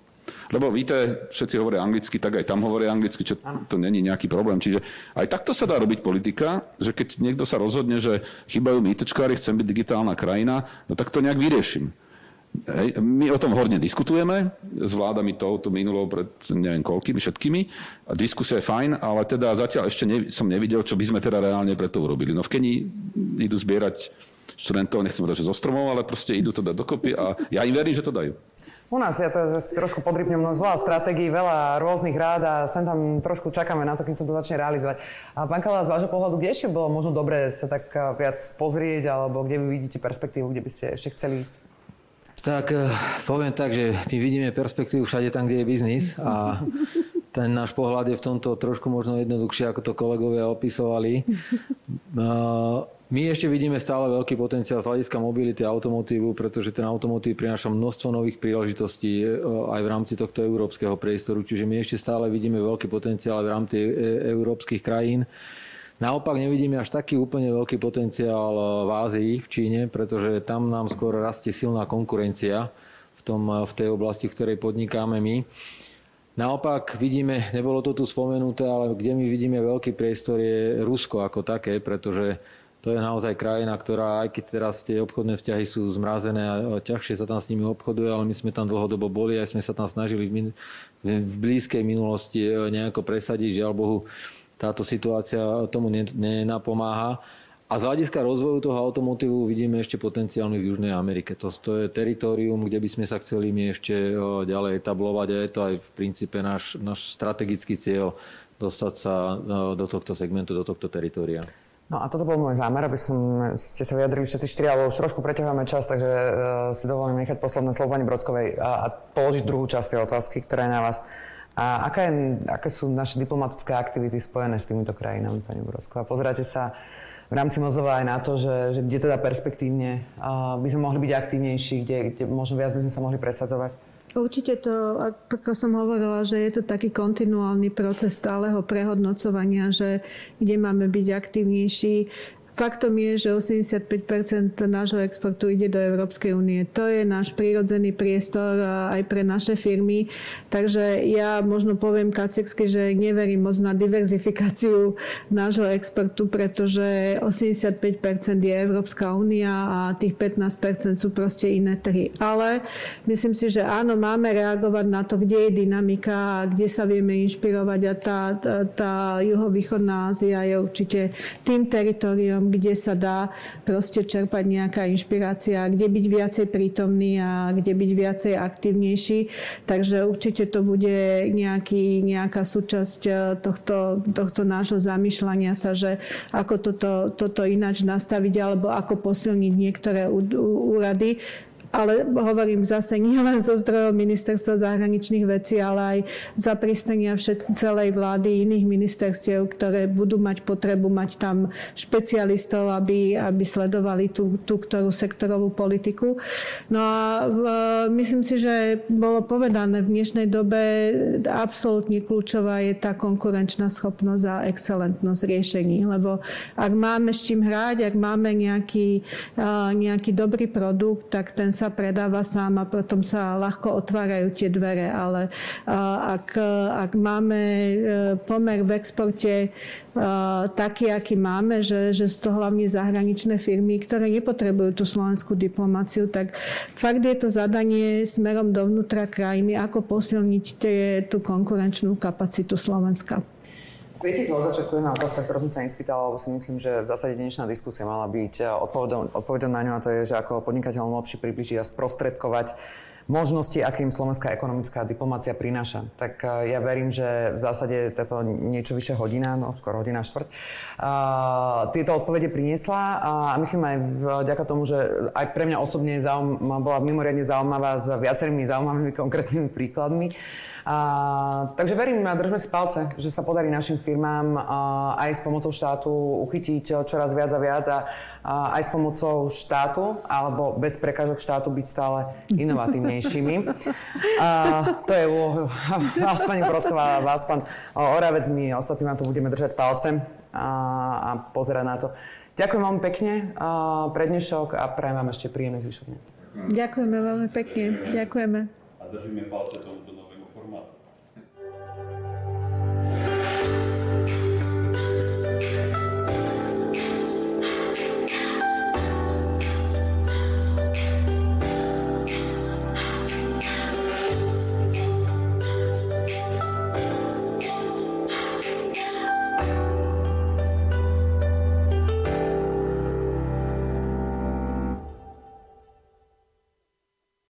Lebo víte, všetci hovoria anglicky, tak aj tam hovoria anglicky, čo to není nejaký problém. Čiže aj takto sa dá robiť politika, že keď niekto sa rozhodne, že chýbajú mýtečkári, chcem byť digitálna krajina, no tak to nejak vyriešim. Hej, my o tom horne diskutujeme s vládami touto minulou pred neviem koľkými, všetkými. A diskusia je fajn, ale teda zatiaľ ešte ne, som nevidel, čo by sme teda reálne preto urobili. No v Kenii idú zbierať študentov, nechcem povedať, že zo stromov, ale proste idú to dať dokopy a ja im verím, že to dajú. U nás, ja to trošku podrypnem, no veľa stratégií, veľa rôznych rád a sem tam trošku čakáme na to, kým sa to začne realizovať. A pán Kala, z vášho pohľadu, kde ešte bolo možno dobré sa tak viac pozrieť, alebo kde vy vidíte perspektívu, kde by ste ešte chceli ísť? Tak eh, poviem tak, že my vidíme perspektívu všade tam, kde je biznis a ten náš pohľad je v tomto trošku možno jednoduchšie, ako to kolegovia opisovali. Eh, My ešte vidíme stále veľký potenciál z hľadiska mobility automotívu, pretože ten automotív prináša množstvo nových príležitostí e, aj v rámci tohto európskeho priestoru, čiže my ešte stále vidíme veľký potenciál v rámci e, európskych krajín. Naopak nevidíme až taký úplne veľký potenciál v Ázii, v Číne, pretože tam nám skôr rastie silná konkurencia v, tom, v tej oblasti, v ktorej podnikáme my. Naopak vidíme, nebolo to tu spomenuté, ale kde my vidíme veľký priestor je Rusko ako také, pretože to je naozaj krajina, ktorá, aj keď teraz tie obchodné vzťahy sú zmrazené a ťažšie sa tam s nimi obchoduje, ale my sme tam dlhodobo boli a sme sa tam snažili v, min- v blízkej minulosti e, nejako presadiť. Žiaľ Bohu, táto situácia tomu nenapomáha. A z hľadiska rozvoju toho automotívu vidíme ešte potenciálny v Južnej Amerike. To, to je teritorium, kde by sme sa chceli my ešte e, ďalej etablovať a je to aj v princípe náš, náš strategický cieľ dostať sa e, do tohto segmentu, do tohto teritoria. No a toto bol môj zámer, aby som, ste sa vyjadrili všetci štyri, ale už trošku preťahujeme čas, takže uh, si dovolím nechať posledné slovo pani Brodskovej a, a položiť druhú časť tej otázky, ktorá je na vás. A aká je, aké sú naše diplomatické aktivity spojené s týmito krajinami, pani Brodsková? Pozeráte sa v rámci Mozova aj na to, že, že kde teda perspektívne by sme mohli byť aktívnejší, kde, kde možno viac by sme sa mohli presadzovať? Určite to, ako som hovorila, že je to taký kontinuálny proces stáleho prehodnocovania, že kde máme byť aktívnejší. Faktom je, že 85% nášho exportu ide do Európskej únie. To je náš prírodzený priestor aj pre naše firmy. Takže ja možno poviem kaceksky, že neverím moc na diverzifikáciu nášho exportu, pretože 85% je Európska únia a tých 15% sú proste iné trhy. Ale myslím si, že áno, máme reagovať na to, kde je dynamika a kde sa vieme inšpirovať a tá, tá, tá juhovýchodná Ázia je určite tým teritoriom, smerom, kde sa dá proste čerpať nejaká inšpirácia, kde byť viacej prítomný a kde byť viacej aktívnejší. Takže určite to bude nejaký, nejaká súčasť eh, tohto, tohto nášho zamýšľania sa, že ako toto, toto ináč nastaviť alebo ako posilniť niektoré úrady ale hovorím zase nie len zo zdrojov ministerstva zahraničných vecí, ale aj za prispenia všetk- celej vlády iných ministerstiev, ktoré budú mať potrebu mať tam špecialistov, aby, aby sledovali tú, tú ktorú sektorovú politiku. No a v, myslím si, že bolo povedané v dnešnej dobe absolútne kľúčová je tá konkurenčná schopnosť a excelentnosť riešení, lebo ak máme s čím hrať, ak máme nejaký, nejaký dobrý produkt, tak ten sa predáva sám a potom sa ľahko otvárajú tie dvere, ale ak, ak máme e, pomer v exporte e, taký, aký máme, že, že sú to hlavne zahraničné firmy, ktoré nepotrebujú tú slovenskú diplomáciu, tak fakt je to zadanie smerom dovnútra krajiny, ako posilniť tie, tú konkurenčnú kapacitu Slovenska. Svieti to od začiatku jedna otázka, ktorú som sa nespýtal, lebo si myslím, že v zásade dnešná diskusia mala byť odpovedom, odpovedom na ňu a to je, že ako podnikateľ lepšie približiť a sprostredkovať možnosti, akým slovenská ekonomická diplomácia prináša. Tak eh, ja verím, že v zásade táto niečo vyššia hodina, no skoro hodina štvrť, a, tieto odpovede priniesla a myslím aj vďaka tomu, že aj pre mňa osobne zaum, bola mimoriadne zaujímavá s viacerými zaujímavými konkrétnymi príkladmi. A, takže verím, držme si palce, že sa podarí našim firmám a, aj s pomocou štátu uchytiť čoraz viac a viac a, a aj s pomocou štátu alebo bez prekážok štátu byť stále inovatívnejšími. A, to je úloha vás, pani Prochová, vás, pán Oravec, my ostatní vám tu budeme držať palcem a, a pozerať na to. Ďakujem veľmi pekne pre dnešok a prajem vám ešte príjemný zvyšok Ďakujeme veľmi pekne. Ďakujeme. A držíme palce tomuto